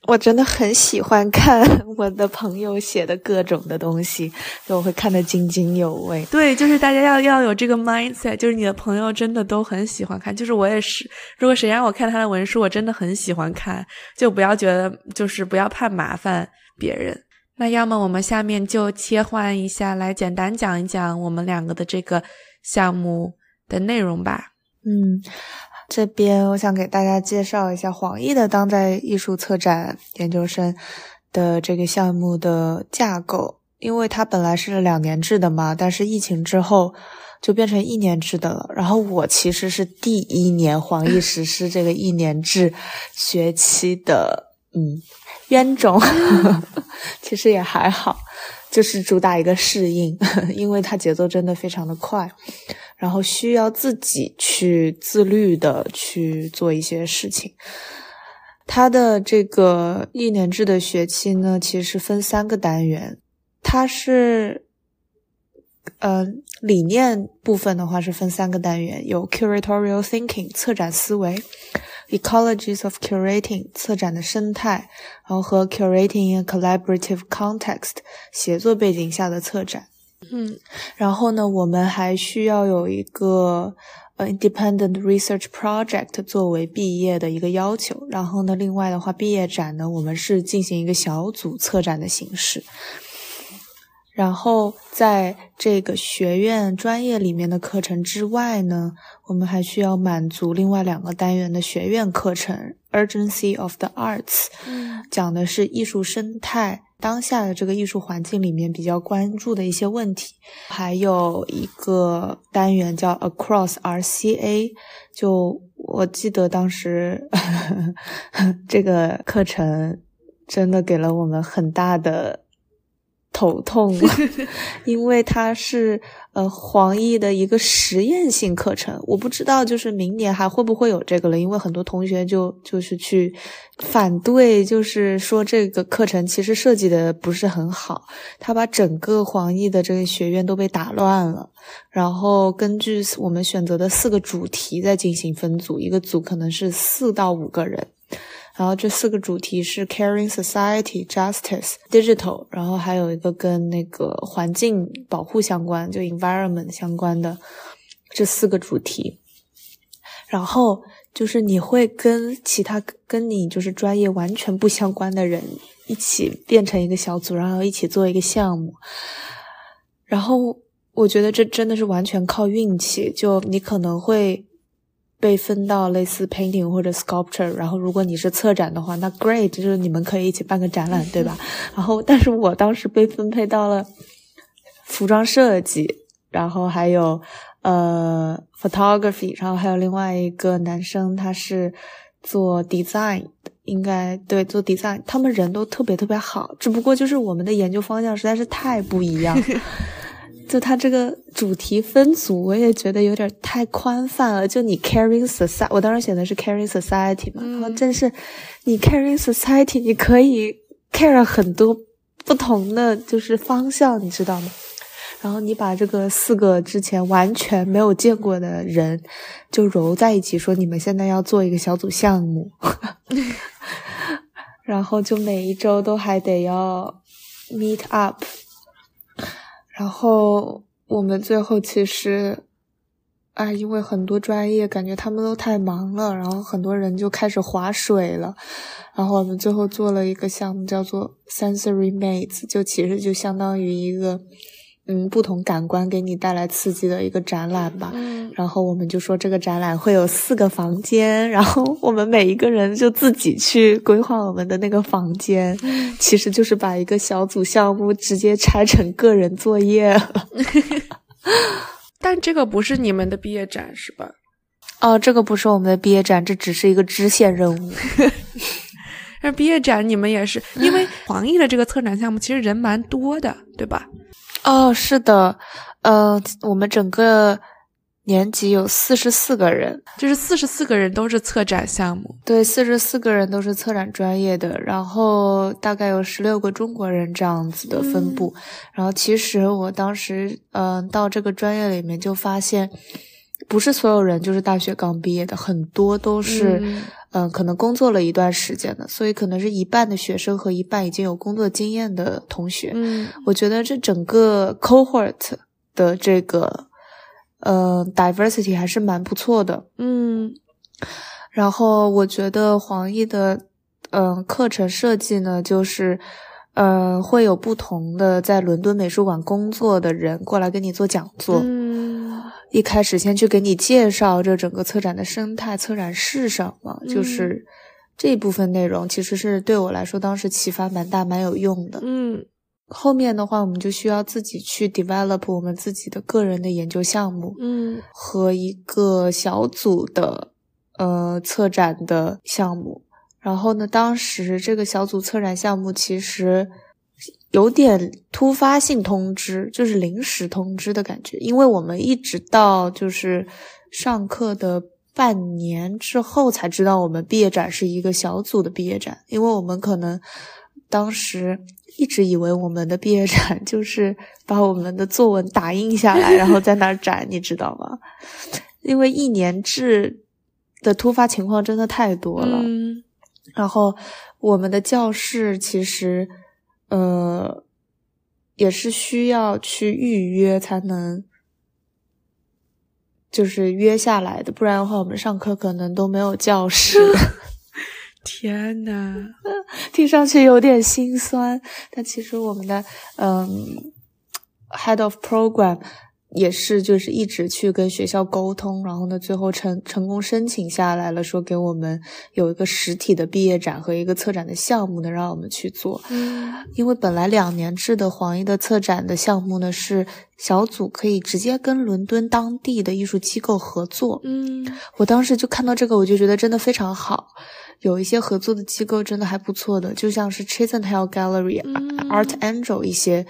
我真的很喜欢看 我的朋友写的各种的东西，就我会看得津津有味。对，就是大家要要有这个 mindset，就是你的朋友真的都很喜欢看，就是我也是。如果谁让我看他的文书，我真的很喜欢看，就不要觉得就是不要怕麻烦别人。那要么我们下面就切换一下，来简单讲一讲我们两个的这个项目的内容吧。嗯。这边我想给大家介绍一下黄奕的当代艺术策展研究生的这个项目的架构，因为它本来是两年制的嘛，但是疫情之后就变成一年制的了。然后我其实是第一年黄奕实施这个一年制学期的，嗯，冤种，其实也还好。就是主打一个适应，因为它节奏真的非常的快，然后需要自己去自律的去做一些事情。它的这个一年制的学期呢，其实分三个单元，它是，呃，理念部分的话是分三个单元，有 curatorial thinking 策展思维。Ecologies of curating 策展的生态，然后和 curating in collaborative context 协作背景下的策展。嗯，然后呢，我们还需要有一个呃 independent research project 作为毕业的一个要求。然后呢，另外的话，毕业展呢，我们是进行一个小组策展的形式。然后在这个学院专业里面的课程之外呢，我们还需要满足另外两个单元的学院课程，Urgency of the Arts，讲的是艺术生态当下的这个艺术环境里面比较关注的一些问题。还有一个单元叫 Across RCA，就我记得当时呵呵 这个课程真的给了我们很大的。头痛，因为它是呃黄奕的一个实验性课程，我不知道就是明年还会不会有这个了，因为很多同学就就是去反对，就是说这个课程其实设计的不是很好，他把整个黄奕的这个学院都被打乱了，然后根据我们选择的四个主题在进行分组，一个组可能是四到五个人。然后这四个主题是 caring society, justice, digital，然后还有一个跟那个环境保护相关，就 environment 相关的这四个主题。然后就是你会跟其他跟你就是专业完全不相关的人一起变成一个小组，然后一起做一个项目。然后我觉得这真的是完全靠运气，就你可能会。被分到类似 painting 或者 sculpture，然后如果你是策展的话，那 great，就是你们可以一起办个展览，对吧？然后，但是我当时被分配到了服装设计，然后还有呃 photography，然后还有另外一个男生他是做 design，应该对做 design，他们人都特别特别好，只不过就是我们的研究方向实在是太不一样。就他这个主题分组，我也觉得有点太宽泛了。就你 caring society，我当时选的是 caring society 嘛，然后正是你 caring society，你可以 care 很多不同的就是方向，你知道吗？然后你把这个四个之前完全没有见过的人就揉在一起，说你们现在要做一个小组项目，然后就每一周都还得要 meet up。然后我们最后其实，啊，因为很多专业感觉他们都太忙了，然后很多人就开始划水了。然后我们最后做了一个项目，叫做 Sensory Mates，就其实就相当于一个。嗯，不同感官给你带来刺激的一个展览吧。嗯，然后我们就说这个展览会有四个房间，然后 我们每一个人就自己去规划我们的那个房间，其实就是把一个小组项目直接拆成个人作业。但这个不是你们的毕业展是吧？哦，这个不是我们的毕业展，这只是一个支线任务。那毕业展你们也是，因为黄奕的这个策展项目其实人蛮多的，对吧？哦，是的，呃，我们整个年级有四十四个人，就是四十四个人都是策展项目，对，四十四个人都是策展专业的，然后大概有十六个中国人这样子的分布。然后其实我当时，嗯，到这个专业里面就发现，不是所有人就是大学刚毕业的，很多都是。嗯，可能工作了一段时间的，所以可能是一半的学生和一半已经有工作经验的同学。嗯，我觉得这整个 cohort 的这个呃 diversity 还是蛮不错的。嗯，然后我觉得黄奕的嗯课程设计呢，就是呃会有不同的在伦敦美术馆工作的人过来跟你做讲座。嗯。一开始先去给你介绍这整个策展的生态，策展是什么，就是这一部分内容，其实是对我来说当时启发蛮大、蛮有用的。嗯，后面的话我们就需要自己去 develop 我们自己的个人的研究项目，嗯，和一个小组的呃策展的项目。然后呢，当时这个小组策展项目其实。有点突发性通知，就是临时通知的感觉，因为我们一直到就是上课的半年之后才知道我们毕业展是一个小组的毕业展，因为我们可能当时一直以为我们的毕业展 就是把我们的作文打印下来，然后在那儿展，你知道吗？因为一年制的突发情况真的太多了，嗯然后我们的教室其实。呃，也是需要去预约才能，就是约下来的，不然的话，我们上课可能都没有教室。天呐，听上去有点心酸，但其实我们的嗯，head of program 也是就是一直去跟学校沟通，然后呢，最后成成功申请下来了，说给我们有一个实体的毕业展和一个策展的项目呢，让我们去做。嗯因为本来两年制的黄奕的策展的项目呢，是小组可以直接跟伦敦当地的艺术机构合作。嗯我当时就看到这个，我就觉得真的非常好。有一些合作的机构真的还不错的，就像是 Chisenhall Gallery、嗯 Art Angel 一些，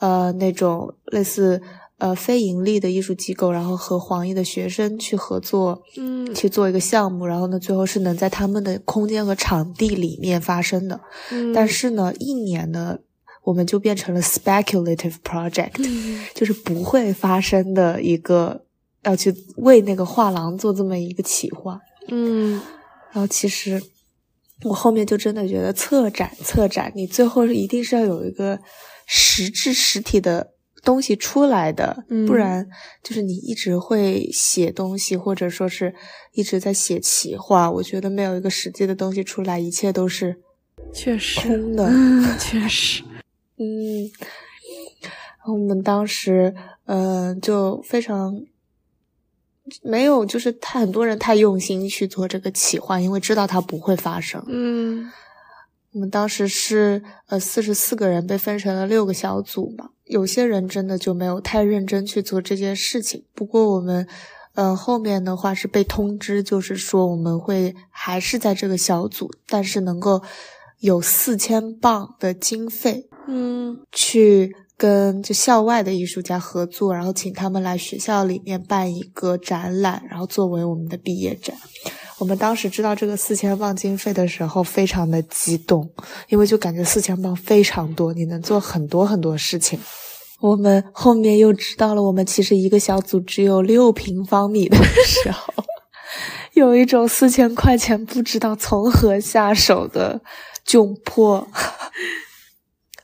呃，那种类似呃非盈利的艺术机构，然后和黄奕的学生去合作，嗯去做一个项目，然后呢，最后是能在他们的空间和场地里面发生的。嗯，但是呢，一年呢，我们就变成了 speculative project，、嗯就是不会发生的一个要去为那个画廊做这么一个企划。嗯然后其实我后面就真的觉得策展策展，你最后一定是要有一个实质实体的东西出来的，嗯。不然就是你一直会写东西，或者说是一直在写企划，我觉得没有一个实际的东西出来，一切都是确实。空的。嗯确实。嗯，我们当时，嗯、就非常没有，就是太很多人太用心去做这个企划，因为知道它不会发生。嗯。我们当时是呃四十四个人被分成了六个小组嘛，有些人真的就没有太认真去做这件事情。不过我们，呃后面的话是被通知，就是说我们会还是在这个小组，但是能够有四千磅的经费，嗯去跟就校外的艺术家合作，然后请他们来学校里面办一个展览，然后作为我们的毕业展。我们当时知道这个四千磅经费的时候，非常的激动，因为就感觉四千磅非常多，你能做很多很多事情。我们后面又知道了，我们其实一个小组只有六平方米的时候，有一种四千块钱不知道从何下手的窘迫。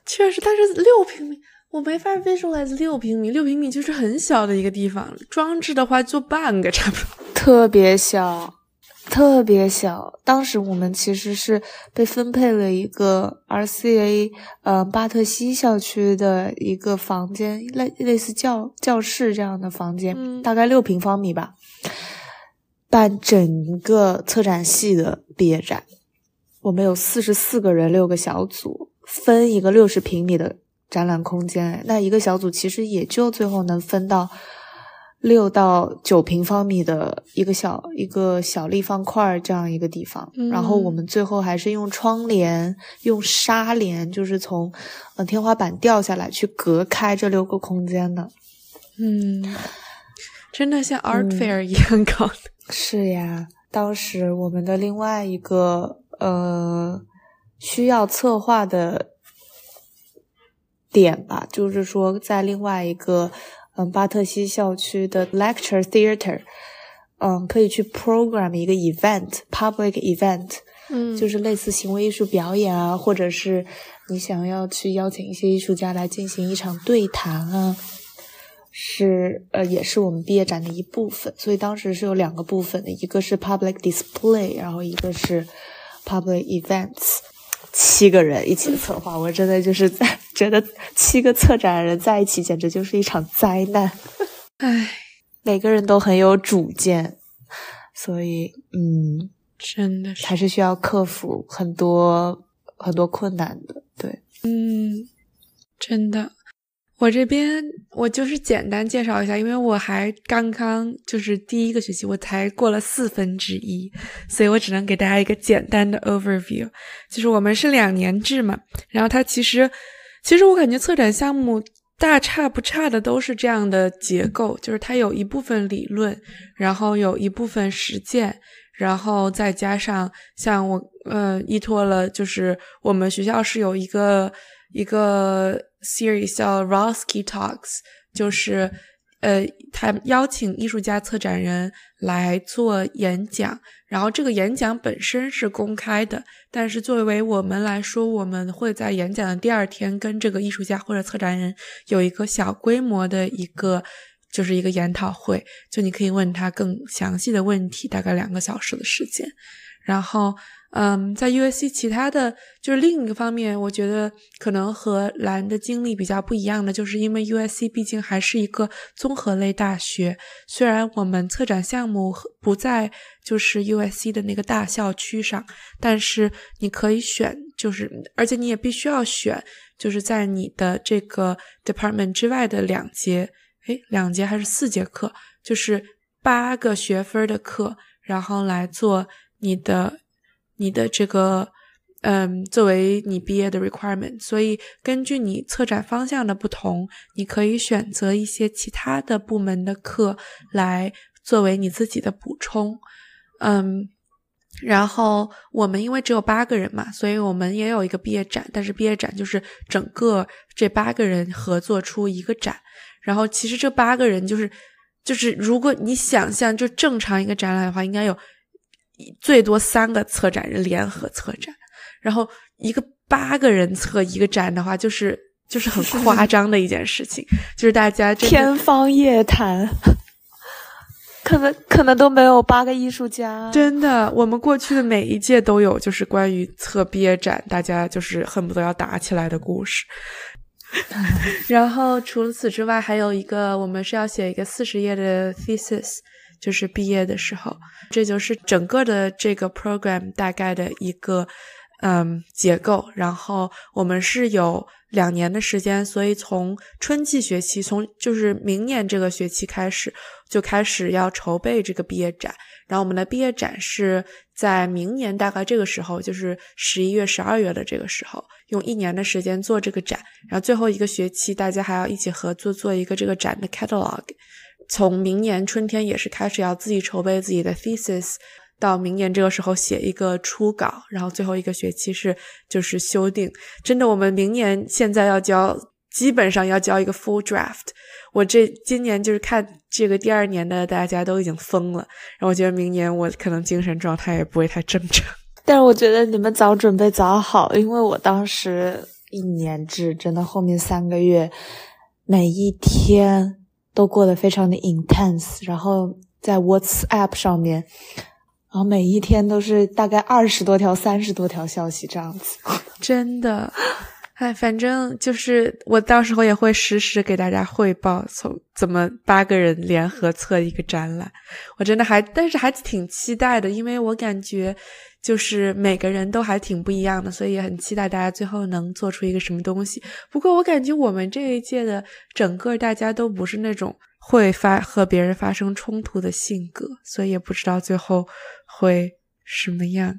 确实，但是六平米我没法 visualize 六平米，六平米就是很小的一个地方，装置的话就半个差不多。特别小，特别小。当时我们其实是被分配了一个 RCA 呃巴特西校区的一个房间，类类似教教室这样的房间，嗯大概六平方米吧，办整个策展系的毕业展。我们有四十四个人，六个小组，分一个六十平米的展览空间。那一个小组其实也就最后能分到六到九平方米的一个小一个小立方块儿这样一个地方。嗯然后我们最后还是用窗帘、用纱帘，就是从呃天花板掉下来去隔开这六个空间的。嗯，真的像 art 嗯 fair 一样搞的。是呀，当时我们的另外一个呃需要策划的点吧，就是说在另外一个嗯巴特西校区的 lecture theater，嗯可以去 program 一个 event，public event，嗯就是类似行为艺术表演啊，或者是你想要去邀请一些艺术家来进行一场对谈啊，是呃也是我们毕业展的一部分。所以当时是有两个部分的，一个是 public display，然后一个是 public events。七个人一起策划，我真的就是在觉得七个策展人在一起，简直就是一场灾难。唉，每个人都很有主见，所以嗯，真的是还是需要克服很多很多困难的。对，嗯，真的，我这边我就是简单介绍一下，因为我还刚刚就是第一个学期，我才过了四分之一，所以我只能给大家一个简单的 overview。就是我们是两年制嘛，然后它其实，其实我感觉策展项目大差不差的都是这样的结构，就是它有一部分理论，然后有一部分实践，然后再加上像我呃依托了，就是我们学校是有一个一个 series 叫 Roski Talks，就是呃他邀请艺术家、策展人来做演讲，然后这个演讲本身是公开的，但是作为我们来说，我们会在演讲的第二天跟这个艺术家或者策展人有一个小规模的一个。就是一个研讨会，就你可以问他更详细的问题，大概两个小时的时间。然后，嗯，在 USC 其他的就是另一个方面，我觉得可能和蓝的经历比较不一样的，就是因为 USC 毕竟还是一个综合类大学，虽然我们策展项目不在就是 USC 的那个大校区上，但是你可以选，就是而且你也必须要选，就是在你的这个 department 之外的两节，诶，两节还是四节课，就是八个学分的课，然后来做你的。你的这个，嗯，作为你毕业的 requirement，所以根据你策展方向的不同，你可以选择一些其他的部门的课来作为你自己的补充，嗯，然后我们因为只有八个人嘛，所以我们也有一个毕业展，但是毕业展就是整个这八个人合作出一个展，然后其实这八个人就是就是如果你想象就正常一个展览的话，应该有。最多三个策展人联合策展，然后一个八个人策一个展的话，就是就是很夸张的一件事情，就是大家天方夜谭，可能可能都没有八个艺术家。真的，我们过去的每一届都有，就是关于策毕业展，大家就是恨不得要打起来的故事。然后除了此之外，还有一个，我们是要写一个四十页的 thesis。就是毕业的时候，这就是整个的这个 program 大概的一个嗯结构。然后我们是有两年的时间，所以从春季学期，从就是明年这个学期开始，就开始要筹备这个毕业展。然后我们的毕业展是在明年大概这个时候，就是十一月、十二月的这个时候，用一年的时间做这个展。然后最后一个学期，大家还要一起合作做一个这个展的 catalog。从明年春天也是开始要自己筹备自己的 thesis，到明年这个时候写一个初稿，然后最后一个学期是就是修订。真的，我们明年现在要交，基本上要交一个 full draft。我这今年就是看这个第二年的大家都已经疯了，然后我觉得明年我可能精神状态也不会太正常。但是我觉得你们早准备早好，因为我当时一年制，真的后面三个月每一天。都过得非常的 intense，然后在 WhatsApp 上面，然后每一天都是大概二十多条、三十多条消息这样子，真的，哎，反正就是我到时候也会实时给大家汇报，从怎么八个人联合策一个展览，我真的还，但是还挺期待的，因为我感觉。就是每个人都还挺不一样的，所以也很期待大家最后能做出一个什么东西。不过我感觉我们这一届的整个大家都不是那种会发和别人发生冲突的性格，所以也不知道最后会什么样。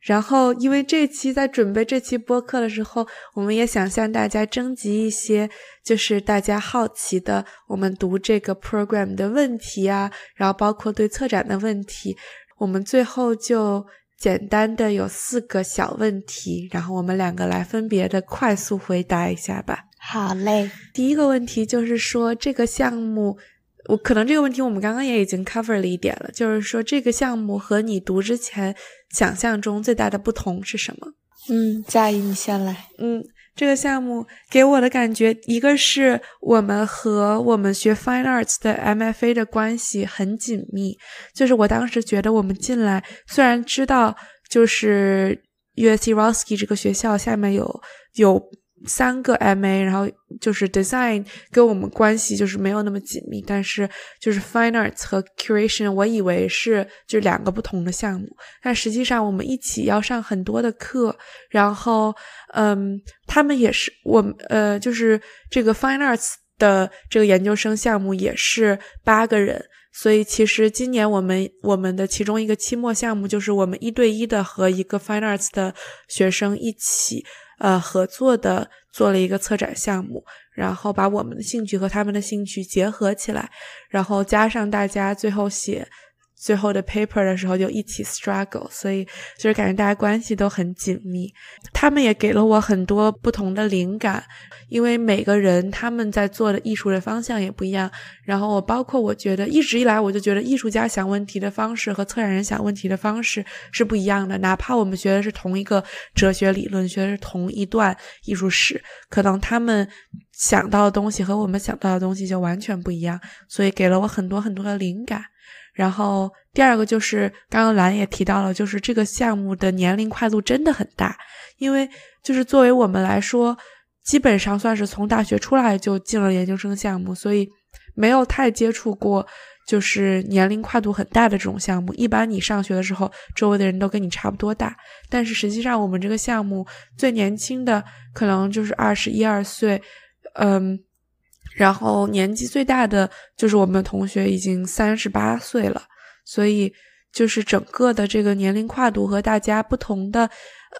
然后，因为这期在准备这期播客的时候，我们也想向大家征集一些就是大家好奇的我们读这个 program 的问题啊，然后包括对策展的问题。我们最后就简单的有四个小问题，然后我们两个来分别的快速回答一下吧。好嘞，第一个问题就是说这个项目，我可能这个问题我们刚刚也已经 cover 了一点了，就是说这个项目和你读之前想象中最大的不同是什么？嗯，佳怡你先来。嗯。这个项目给我的感觉，一个是我们和我们学 Fine Arts 的 MFA 的关系很紧密，就是我当时觉得我们进来，虽然知道就是 USC Roski 这个学校下面有有。三个 MA，然后就是 Design 跟我们关系就是没有那么紧密，但是就是 Fine Arts 和 Curation，我以为是就两个不同的项目，但实际上我们一起要上很多的课，然后嗯，他们也是我呃，就是这个 Fine Arts 的这个研究生项目也是八个人，所以其实今年我们我们的其中一个期末项目就是我们一对一的和一个 Fine Arts 的学生一起。呃，合作的做了一个策展项目，然后把我们的兴趣和他们的兴趣结合起来，然后加上大家最后写。最后的 paper 的时候就一起 struggle，所以就是感觉大家关系都很紧密。他们也给了我很多不同的灵感，因为每个人他们在做的艺术的方向也不一样。然后我包括我觉得一直以来我就觉得艺术家想问题的方式和策展人想问题的方式是不一样的。哪怕我们学的是同一个哲学理论，学的是同一段艺术史，可能他们想到的东西和我们想到的东西就完全不一样。所以给了我很多很多的灵感。然后第二个就是刚刚兰也提到了，就是这个项目的年龄跨度真的很大，因为就是作为我们来说，基本上算是从大学出来就进了研究生项目，所以没有太接触过。就是年龄跨度很大的这种项目，一般你上学的时候，周围的人都跟你差不多大，但是实际上我们这个项目最年轻的可能就是二十一二岁，嗯，然后年纪最大的就是我们同学已经三十八岁了，所以就是整个的这个年龄跨度和大家不同的，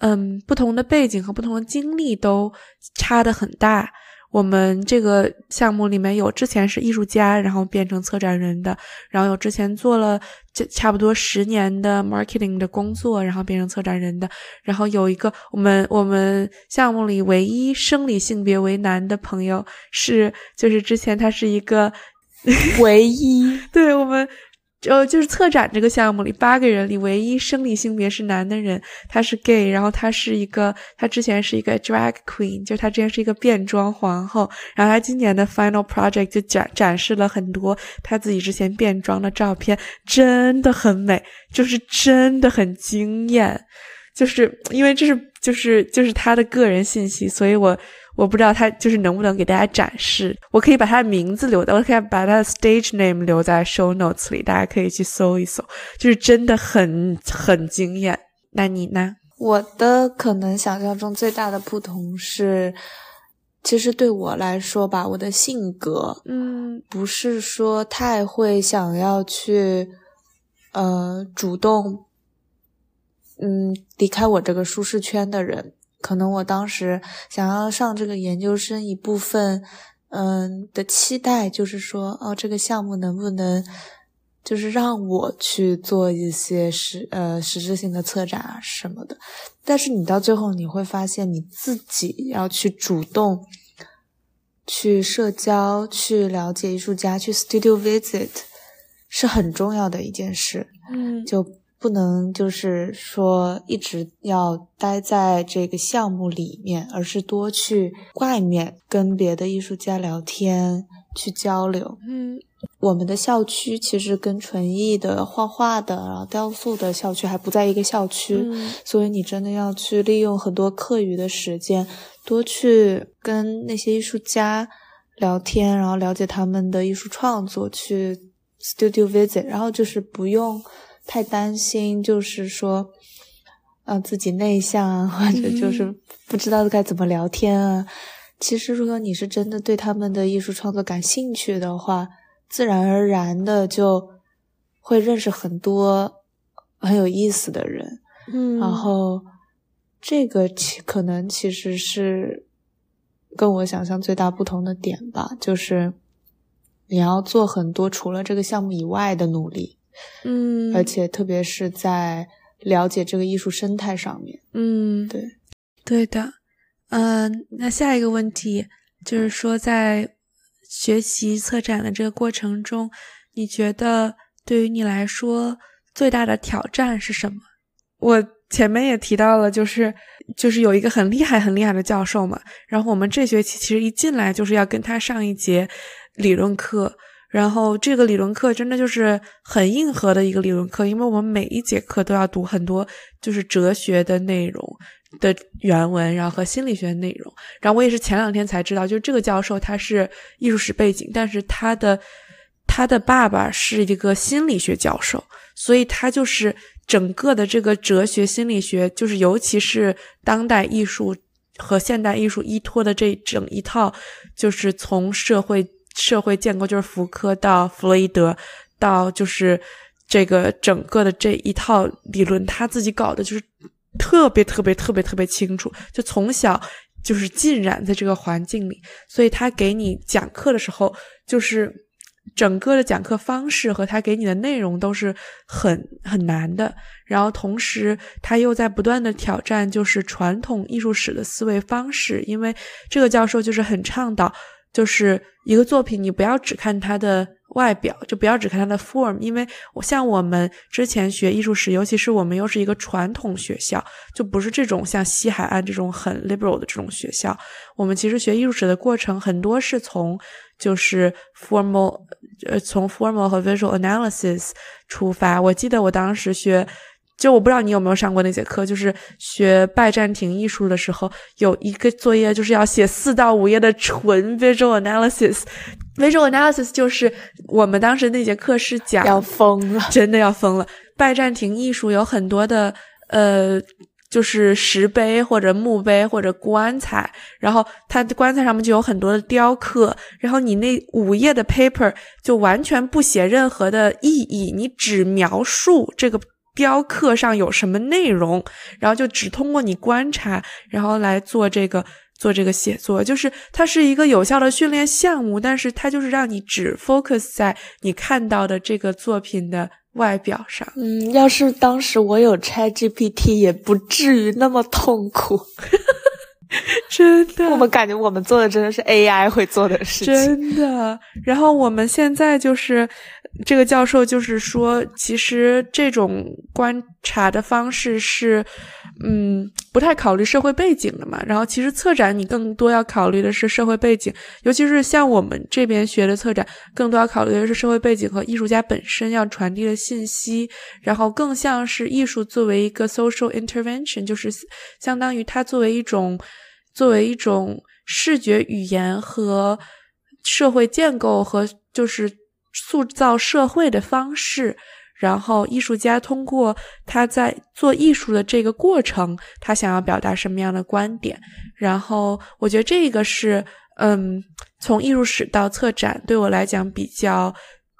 嗯，不同的背景和不同的经历都差的很大。我们这个项目里面有之前是艺术家，然后变成策展人的，然后有之前做了这差不多十年的 marketing 的工作，然后变成策展人的，然后有一个我们我们项目里唯一生理性别为男的朋友是，就是之前他是一个唯一，对我们。呃，就是策展这个项目里八个人里唯一生理性别是男的人，他是 gay，然后他是一个，他之前是一个 drag queen，就他之前是一个变装皇后，然后他今年的 final project 就展展示了很多他自己之前变装的照片，真的很美，就是真的很惊艳，就是因为这是就是就是他的个人信息，所以我。我不知道他就是能不能给大家展示，我可以把他的名字留，我可以把他的 stage name 留在 show notes 里，大家可以去搜一搜，就是真的很很惊艳。那你呢？我的可能想象中最大的不同是，其实对我来说吧，我的性格，嗯，不是说太会想要去，呃，主动，嗯，离开我这个舒适圈的人。可能我当时想要上这个研究生，一部分，嗯的期待就是说，哦，这个项目能不能，就是让我去做一些实呃实质性的策展啊什么的。但是你到最后你会发现，你自己要去主动，去社交，去了解艺术家，去 studio visit，是很重要的一件事。嗯，就。不能就是说一直要待在这个项目里面，而是多去外面跟别的艺术家聊天，去交流。嗯，我们的校区其实跟纯艺的画画的、然后雕塑的校区还不在一个校区，所以你真的要去利用很多课余的时间，多去跟那些艺术家聊天，然后了解他们的艺术创作，去 studio visit，然后就是不用。太担心，就是说，呃，自己内向啊，或者就是不知道该怎么聊天啊。其实，如果你是真的对他们的艺术创作感兴趣的话，自然而然的就会认识很多很有意思的人。嗯，然后这个其可能其实是跟我想象最大不同的点吧，就是你要做很多除了这个项目以外的努力。嗯，而且特别是在了解这个艺术生态上面，嗯，对，对的，嗯，那下一个问题就是说，在学习策展的这个过程中，你觉得对于你来说最大的挑战是什么？我前面也提到了，就是就是有一个很厉害很厉害的教授嘛，然后我们这学期其实一进来就是要跟他上一节理论课。然后这个理论课真的就是很硬核的一个理论课，因为我们每一节课都要读很多就是哲学的内容的原文，然后和心理学的内容。然后我也是前两天才知道，就是这个教授他是艺术史背景，但是他的他的爸爸是一个心理学教授，所以他就是整个的这个哲学心理学，就是尤其是当代艺术和现代艺术依托的这整一套，就是从社会。社会建构就是福柯到弗洛伊德，到就是这个整个的这一套理论，他自己搞的就是特别特别特别特别清楚，就从小就是浸染在这个环境里，所以他给你讲课的时候，就是整个的讲课方式和他给你的内容都是很很难的。然后同时他又在不断的挑战，就是传统艺术史的思维方式，因为这个教授就是很倡导。就是一个作品，你不要只看它的外表，就不要只看它的 form，因为我像我们之前学艺术史，尤其是我们又是一个传统学校，就不是这种像西海岸这种很 liberal 的这种学校。我们其实学艺术史的过程很多是从就是 formal，呃，从 formal 和 visual analysis 出发。我记得我当时学。就我不知道你有没有上过那节课，就是学拜占庭艺术的时候，有一个作业就是要写四到五页的纯 visual analysis。visual analysis 就是我们当时那节课是讲要疯了，真的要疯了。拜占庭艺术有很多的呃，就是石碑或者墓碑或者棺材，然后它的棺材上面就有很多的雕刻，然后你那五页的 paper 就完全不写任何的意义，你只描述这个。雕刻上有什么内容，然后就只通过你观察，然后来做这个做这个写作，就是它是一个有效的训练项目，但是它就是让你只 focus 在你看到的这个作品的外表上。嗯，要是当时我有 Chat GPT，也不至于那么痛苦。真的，我们感觉我们做的真的是 AI 会做的事情。真的，然后我们现在就是这个教授就是说，其实这种观察的方式是，嗯，不太考虑社会背景的嘛。然后其实策展你更多要考虑的是社会背景，尤其是像我们这边学的策展，更多要考虑的是社会背景和艺术家本身要传递的信息。然后更像是艺术作为一个 social intervention，就是相当于它作为一种。作为一种视觉语言和社会建构和就是塑造社会的方式，然后艺术家通过他在做艺术的这个过程，他想要表达什么样的观点？然后我觉得这个是，嗯，从艺术史到策展，对我来讲比较。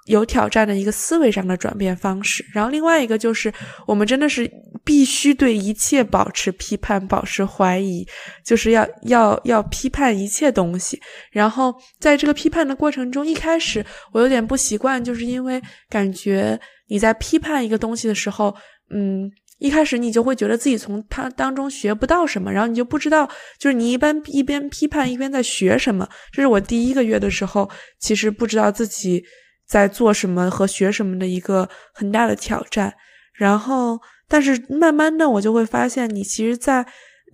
有挑战的一个思维上的转变方式，然后另外一个就是，我们真的是必须对一切保持批判，保持怀疑，就是要要要批判一切东西。然后在这个批判的过程中，一开始我有点不习惯，就是因为感觉你在批判一个东西的时候，嗯，一开始你就会觉得自己从它当中学不到什么，然后你就不知道，就是你一般一边批判一边在学什么。这是我第一个月的时候，其实不知道自己。在做什么和学什么的一个很大的挑战，然后，但是慢慢的，我就会发现，你其实，在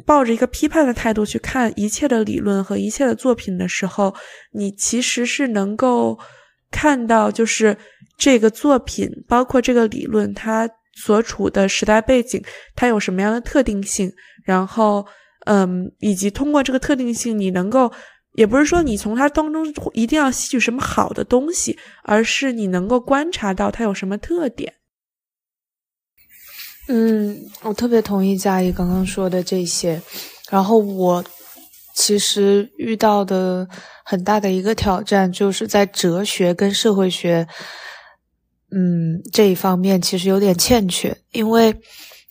抱着一个批判的态度去看一切的理论和一切的作品的时候，你其实是能够看到，就是这个作品，包括这个理论，它所处的时代背景，它有什么样的特定性，然后，嗯，以及通过这个特定性，你能够。也不是说你从它当中一定要吸取什么好的东西，而是你能够观察到它有什么特点。嗯，我特别同意嘉怡刚刚说的这些。然后我其实遇到的很大的一个挑战，就是在哲学跟社会学，嗯这一方面其实有点欠缺。因为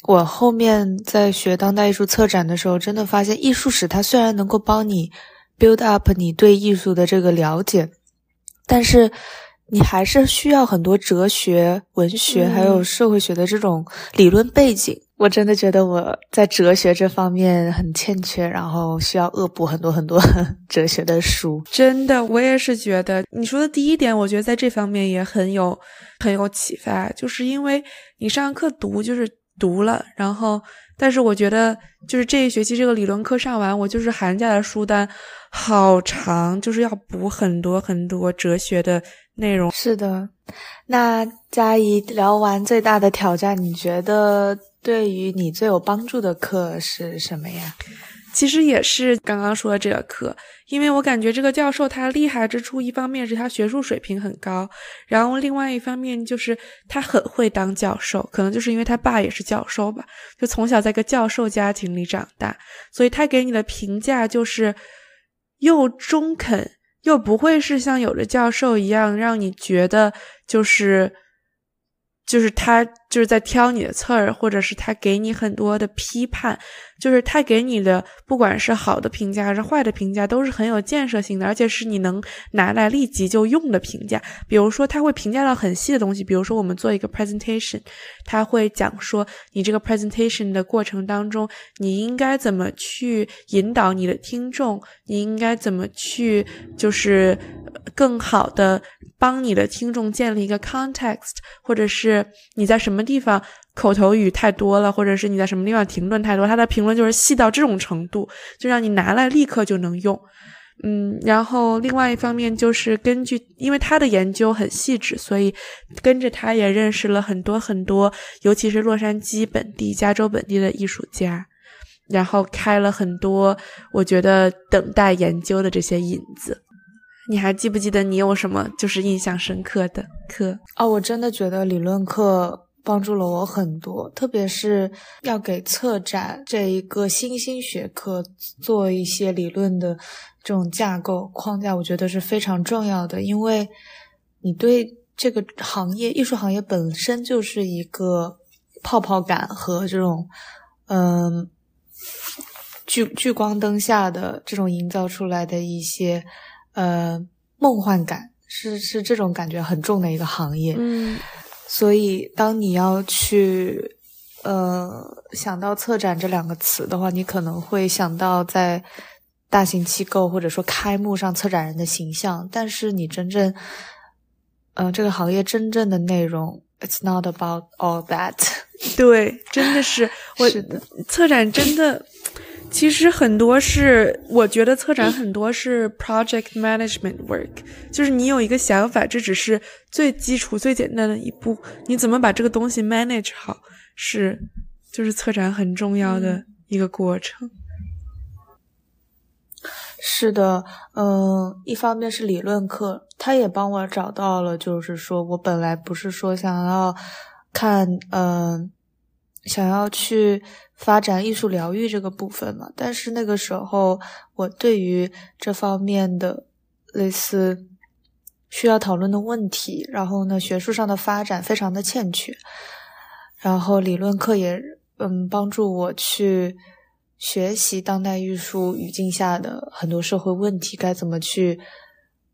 我后面在学当代艺术策展的时候，真的发现艺术史它虽然能够帮你。build up 你对艺术的这个了解，但是你还是需要很多哲学、文学还有社会学的这种理论背景。我真的觉得我在哲学这方面很欠缺，然后需要恶补很多很多 哲学的书。真的，我也是觉得你说的第一点，我觉得在这方面也很有很有启发，就是因为你上课读就是读了，然后。但是我觉得，就是这一学期这个理论课上完，我就是寒假的书单好长，就是要补很多很多哲学的内容。是的，那佳怡聊完最大的挑战，你觉得对于你最有帮助的课是什么呀？其实也是刚刚说的这个课，因为我感觉这个教授他厉害之处，一方面是他学术水平很高，然后另外一方面就是他很会当教授，可能就是因为他爸也是教授吧，就从小在个教授家庭里长大，所以他给你的评价就是又中肯，又不会是像有的教授一样让你觉得就是。就是他就是在挑你的刺儿，或者是他给你很多的批判，就是他给你的不管是好的评价还是坏的评价，都是很有建设性的，而且是你能拿来立即就用的评价。比如说，他会评价到很细的东西，比如说我们做一个 presentation，他会讲说你这个 presentation 的过程当中，你应该怎么去引导你的听众，你应该怎么去就是更好的帮你的听众建立一个 context，或者是你在什么什么地方口头语太多了，或者是你在什么地方评论太多，他的评论就是细到这种程度，就让你拿来立刻就能用。嗯，然后另外一方面就是根据，因为他的研究很细致，所以跟着他也认识了很多很多，尤其是洛杉矶本地、加州本地的艺术家，然后开了很多我觉得等待研究的这些引子。你还记不记得你有什么就是印象深刻的课？哦，我真的觉得理论课帮助了我很多，特别是要给策展这一个新兴学科做一些理论的。这种架构框架，我觉得是非常重要的，因为你对这个行业，艺术行业本身就是一个泡泡感和这种，嗯，聚聚光灯下的这种营造出来的一些，呃，梦幻感，是是这种感觉很重的一个行业。嗯，所以当你要去，呃，想到策展这两个词的话，你可能会想到在。大型机构或者说开幕上策展人的形象，但是你真正，嗯，这个行业真正的内容，it's not about all that。对，真的是，我策展真的，其实很多是，我觉得策展很多是 project management work，就是你有一个想法，这只是最基础、最简单的一步，你怎么把这个东西 manage 好，是，就是策展很重要的一个过程。是的，嗯，一方面是理论课，他也帮我找到了，就是说我本来不是说想要看，嗯，想要去发展艺术疗愈这个部分嘛，但是那个时候我对于这方面的类似需要讨论的问题，然后呢，学术上的发展非常的欠缺，然后理论课也，嗯，帮助我去。学习当代艺术语境下的很多社会问题，该怎么去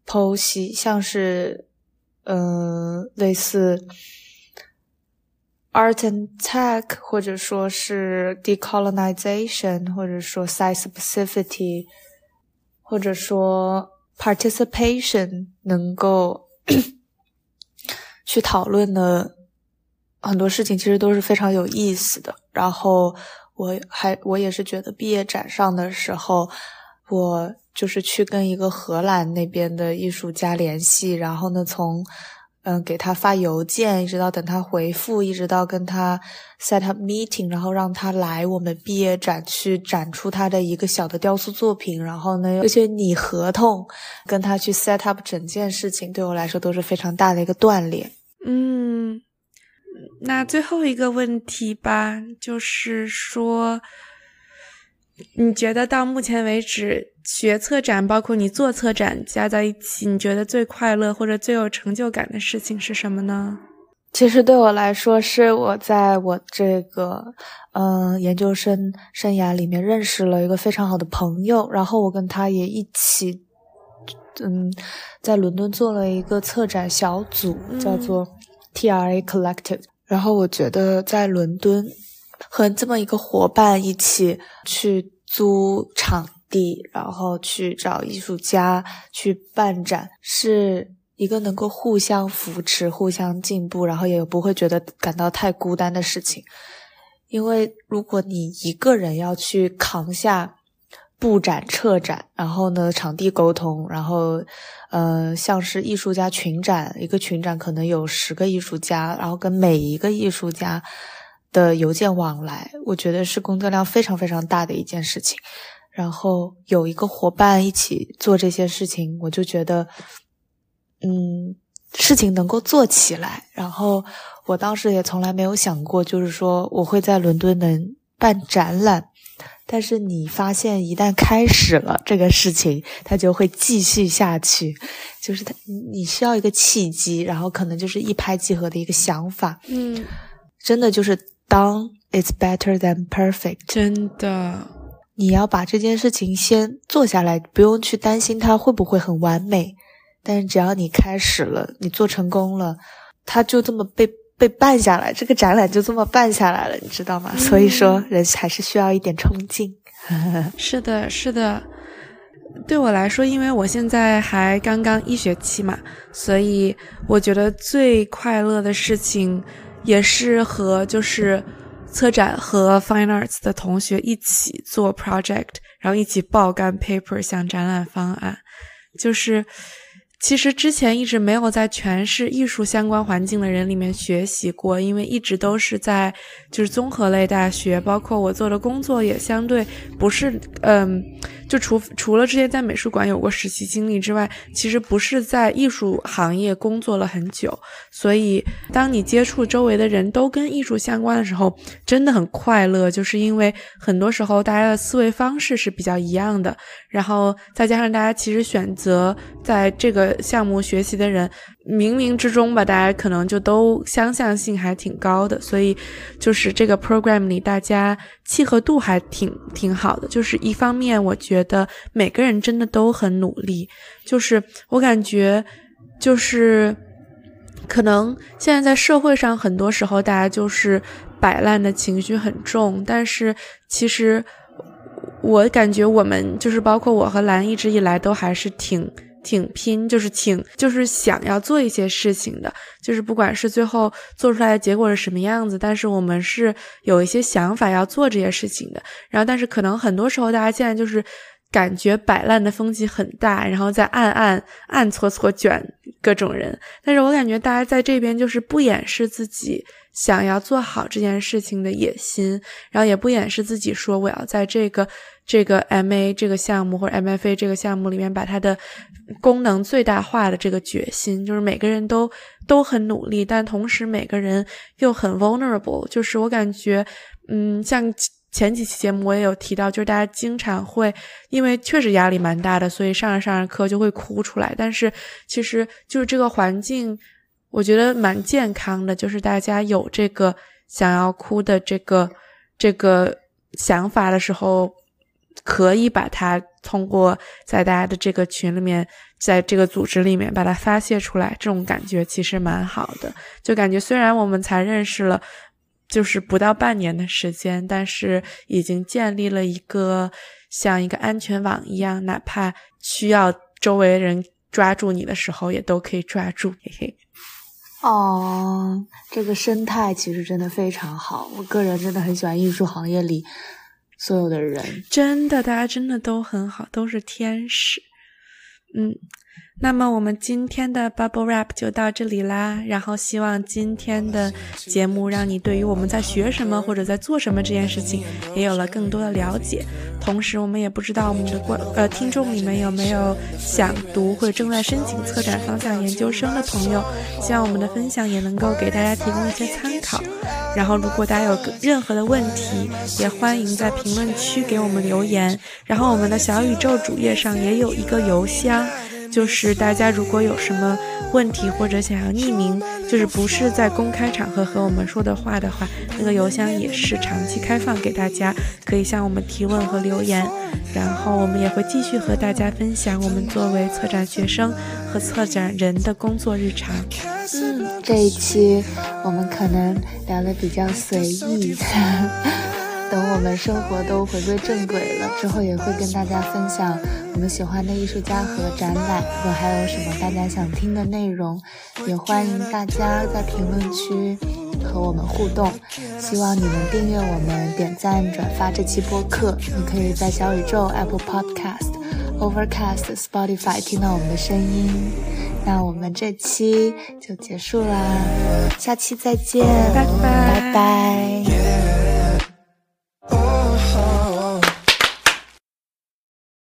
剖析？像是，呃，类似 art and tech，或者说是 decolonization，或者说 site specificity，或者说 participation，能够 去讨论的很多事情，其实都是非常有意思的。然后。我还我也是觉得毕业展上的时候，我就是去跟一个荷兰那边的艺术家联系，然后呢，从嗯给他发邮件，一直到等他回复，一直到跟他 set up meeting，然后让他来我们毕业展去展出他的一个小的雕塑作品，然后呢，而且拟合同，跟他去 set up 整件事情，对我来说都是非常大的一个锻炼。嗯。那最后一个问题吧，就是说，你觉得到目前为止学策展，包括你做策展加在一起，你觉得最快乐或者最有成就感的事情是什么呢？其实对我来说，是我在我这个嗯研究生生涯里面认识了一个非常好的朋友，然后我跟他也一起嗯在伦敦做了一个策展小组，叫做。TRA Collective，然后我觉得在伦敦和这么一个伙伴一起去租场地，然后去找艺术家去办展，是一个能够互相扶持、互相进步，然后也不会觉得感到太孤单的事情。因为如果你一个人要去扛下。布展、撤展，然后呢，场地沟通，然后，呃，像是艺术家群展，一个群展可能有十个艺术家，然后跟每一个艺术家的邮件往来，我觉得是工作量非常非常大的一件事情。然后有一个伙伴一起做这些事情，我就觉得，嗯，事情能够做起来。然后我当时也从来没有想过，就是说我会在伦敦能办展览。但是你发现，一旦开始了这个事情，它就会继续下去。就是它，你需要一个契机，然后可能就是一拍即合的一个想法。嗯，真的就是当 it's better than perfect。真的，你要把这件事情先做下来，不用去担心它会不会很完美。但是只要你开始了，你做成功了，它就这么被。被办下来，这个展览就这么办下来了，你知道吗？所以说，人还是需要一点冲劲。是的，是的。对我来说，因为我现在还刚刚一学期嘛，所以我觉得最快乐的事情，也是和就是策展和 Fine Arts 的同学一起做 project，然后一起爆肝 paper，想展览方案，就是。其实之前一直没有在全是艺术相关环境的人里面学习过，因为一直都是在就是综合类大学，包括我做的工作也相对不是嗯。就除除了之前在美术馆有过实习经历之外，其实不是在艺术行业工作了很久。所以，当你接触周围的人都跟艺术相关的时候，真的很快乐。就是因为很多时候大家的思维方式是比较一样的，然后再加上大家其实选择在这个项目学习的人。冥冥之中吧，大家可能就都相像性还挺高的，所以就是这个 program 里大家契合度还挺挺好的。就是一方面，我觉得每个人真的都很努力，就是我感觉就是可能现在在社会上很多时候大家就是摆烂的情绪很重，但是其实我感觉我们就是包括我和兰一直以来都还是挺。挺拼，就是挺，就是想要做一些事情的，就是不管是最后做出来的结果是什么样子，但是我们是有一些想法要做这些事情的。然后，但是可能很多时候大家现在就是感觉摆烂的风气很大，然后在暗暗暗搓搓卷各种人。但是我感觉大家在这边就是不掩饰自己想要做好这件事情的野心，然后也不掩饰自己说我要在这个。这个 M A 这个项目或者 M F A 这个项目里面，把它的功能最大化的这个决心，就是每个人都都很努力，但同时每个人又很 vulnerable。就是我感觉，嗯，像前几期节目我也有提到，就是大家经常会因为确实压力蛮大的，所以上着上着课就会哭出来。但是其实就是这个环境，我觉得蛮健康的，就是大家有这个想要哭的这个这个想法的时候。可以把它通过在大家的这个群里面，在这个组织里面把它发泄出来，这种感觉其实蛮好的。就感觉虽然我们才认识了，就是不到半年的时间，但是已经建立了一个像一个安全网一样，哪怕需要周围人抓住你的时候，也都可以抓住。嘿嘿。哦，这个生态其实真的非常好，我个人真的很喜欢艺术行业里。所有的人真的，大家真的都很好，都是天使。嗯，那么我们今天的 Bubble Wrap 就到这里啦。然后希望今天的节目让你对于我们在学什么或者在做什么这件事情也有了更多的了解。同时，我们也不知道我们的观呃听众里面有没有想读或者正在申请策展方向研究生的朋友，希望我们的分享也能够给大家提供一些参考。然后，如果大家有任何的问题，也欢迎在评论区给我们留言。然后，我们的小宇宙主页上也有一个邮箱，就是大家如果有什么问题或者想要匿名，就是不是在公开场合和我们说的话的话，那个邮箱也是长期开放给大家，可以向我们提问和留言。然后，我们也会继续和大家分享我们作为策展学生和策展人的工作日常。嗯，这一期我们可能聊的比较随意，等我们生活都回归正轨了之后，也会跟大家分享我们喜欢的艺术家和展览。如果还有什么大家想听的内容，也欢迎大家在评论区和我们互动。希望你能订阅我们、点赞、转发这期播客。你可以在小宇宙、Apple Podcast、Overcast、Spotify 听到我们的声音。那我们这期就结束啦，下期再见，拜拜拜。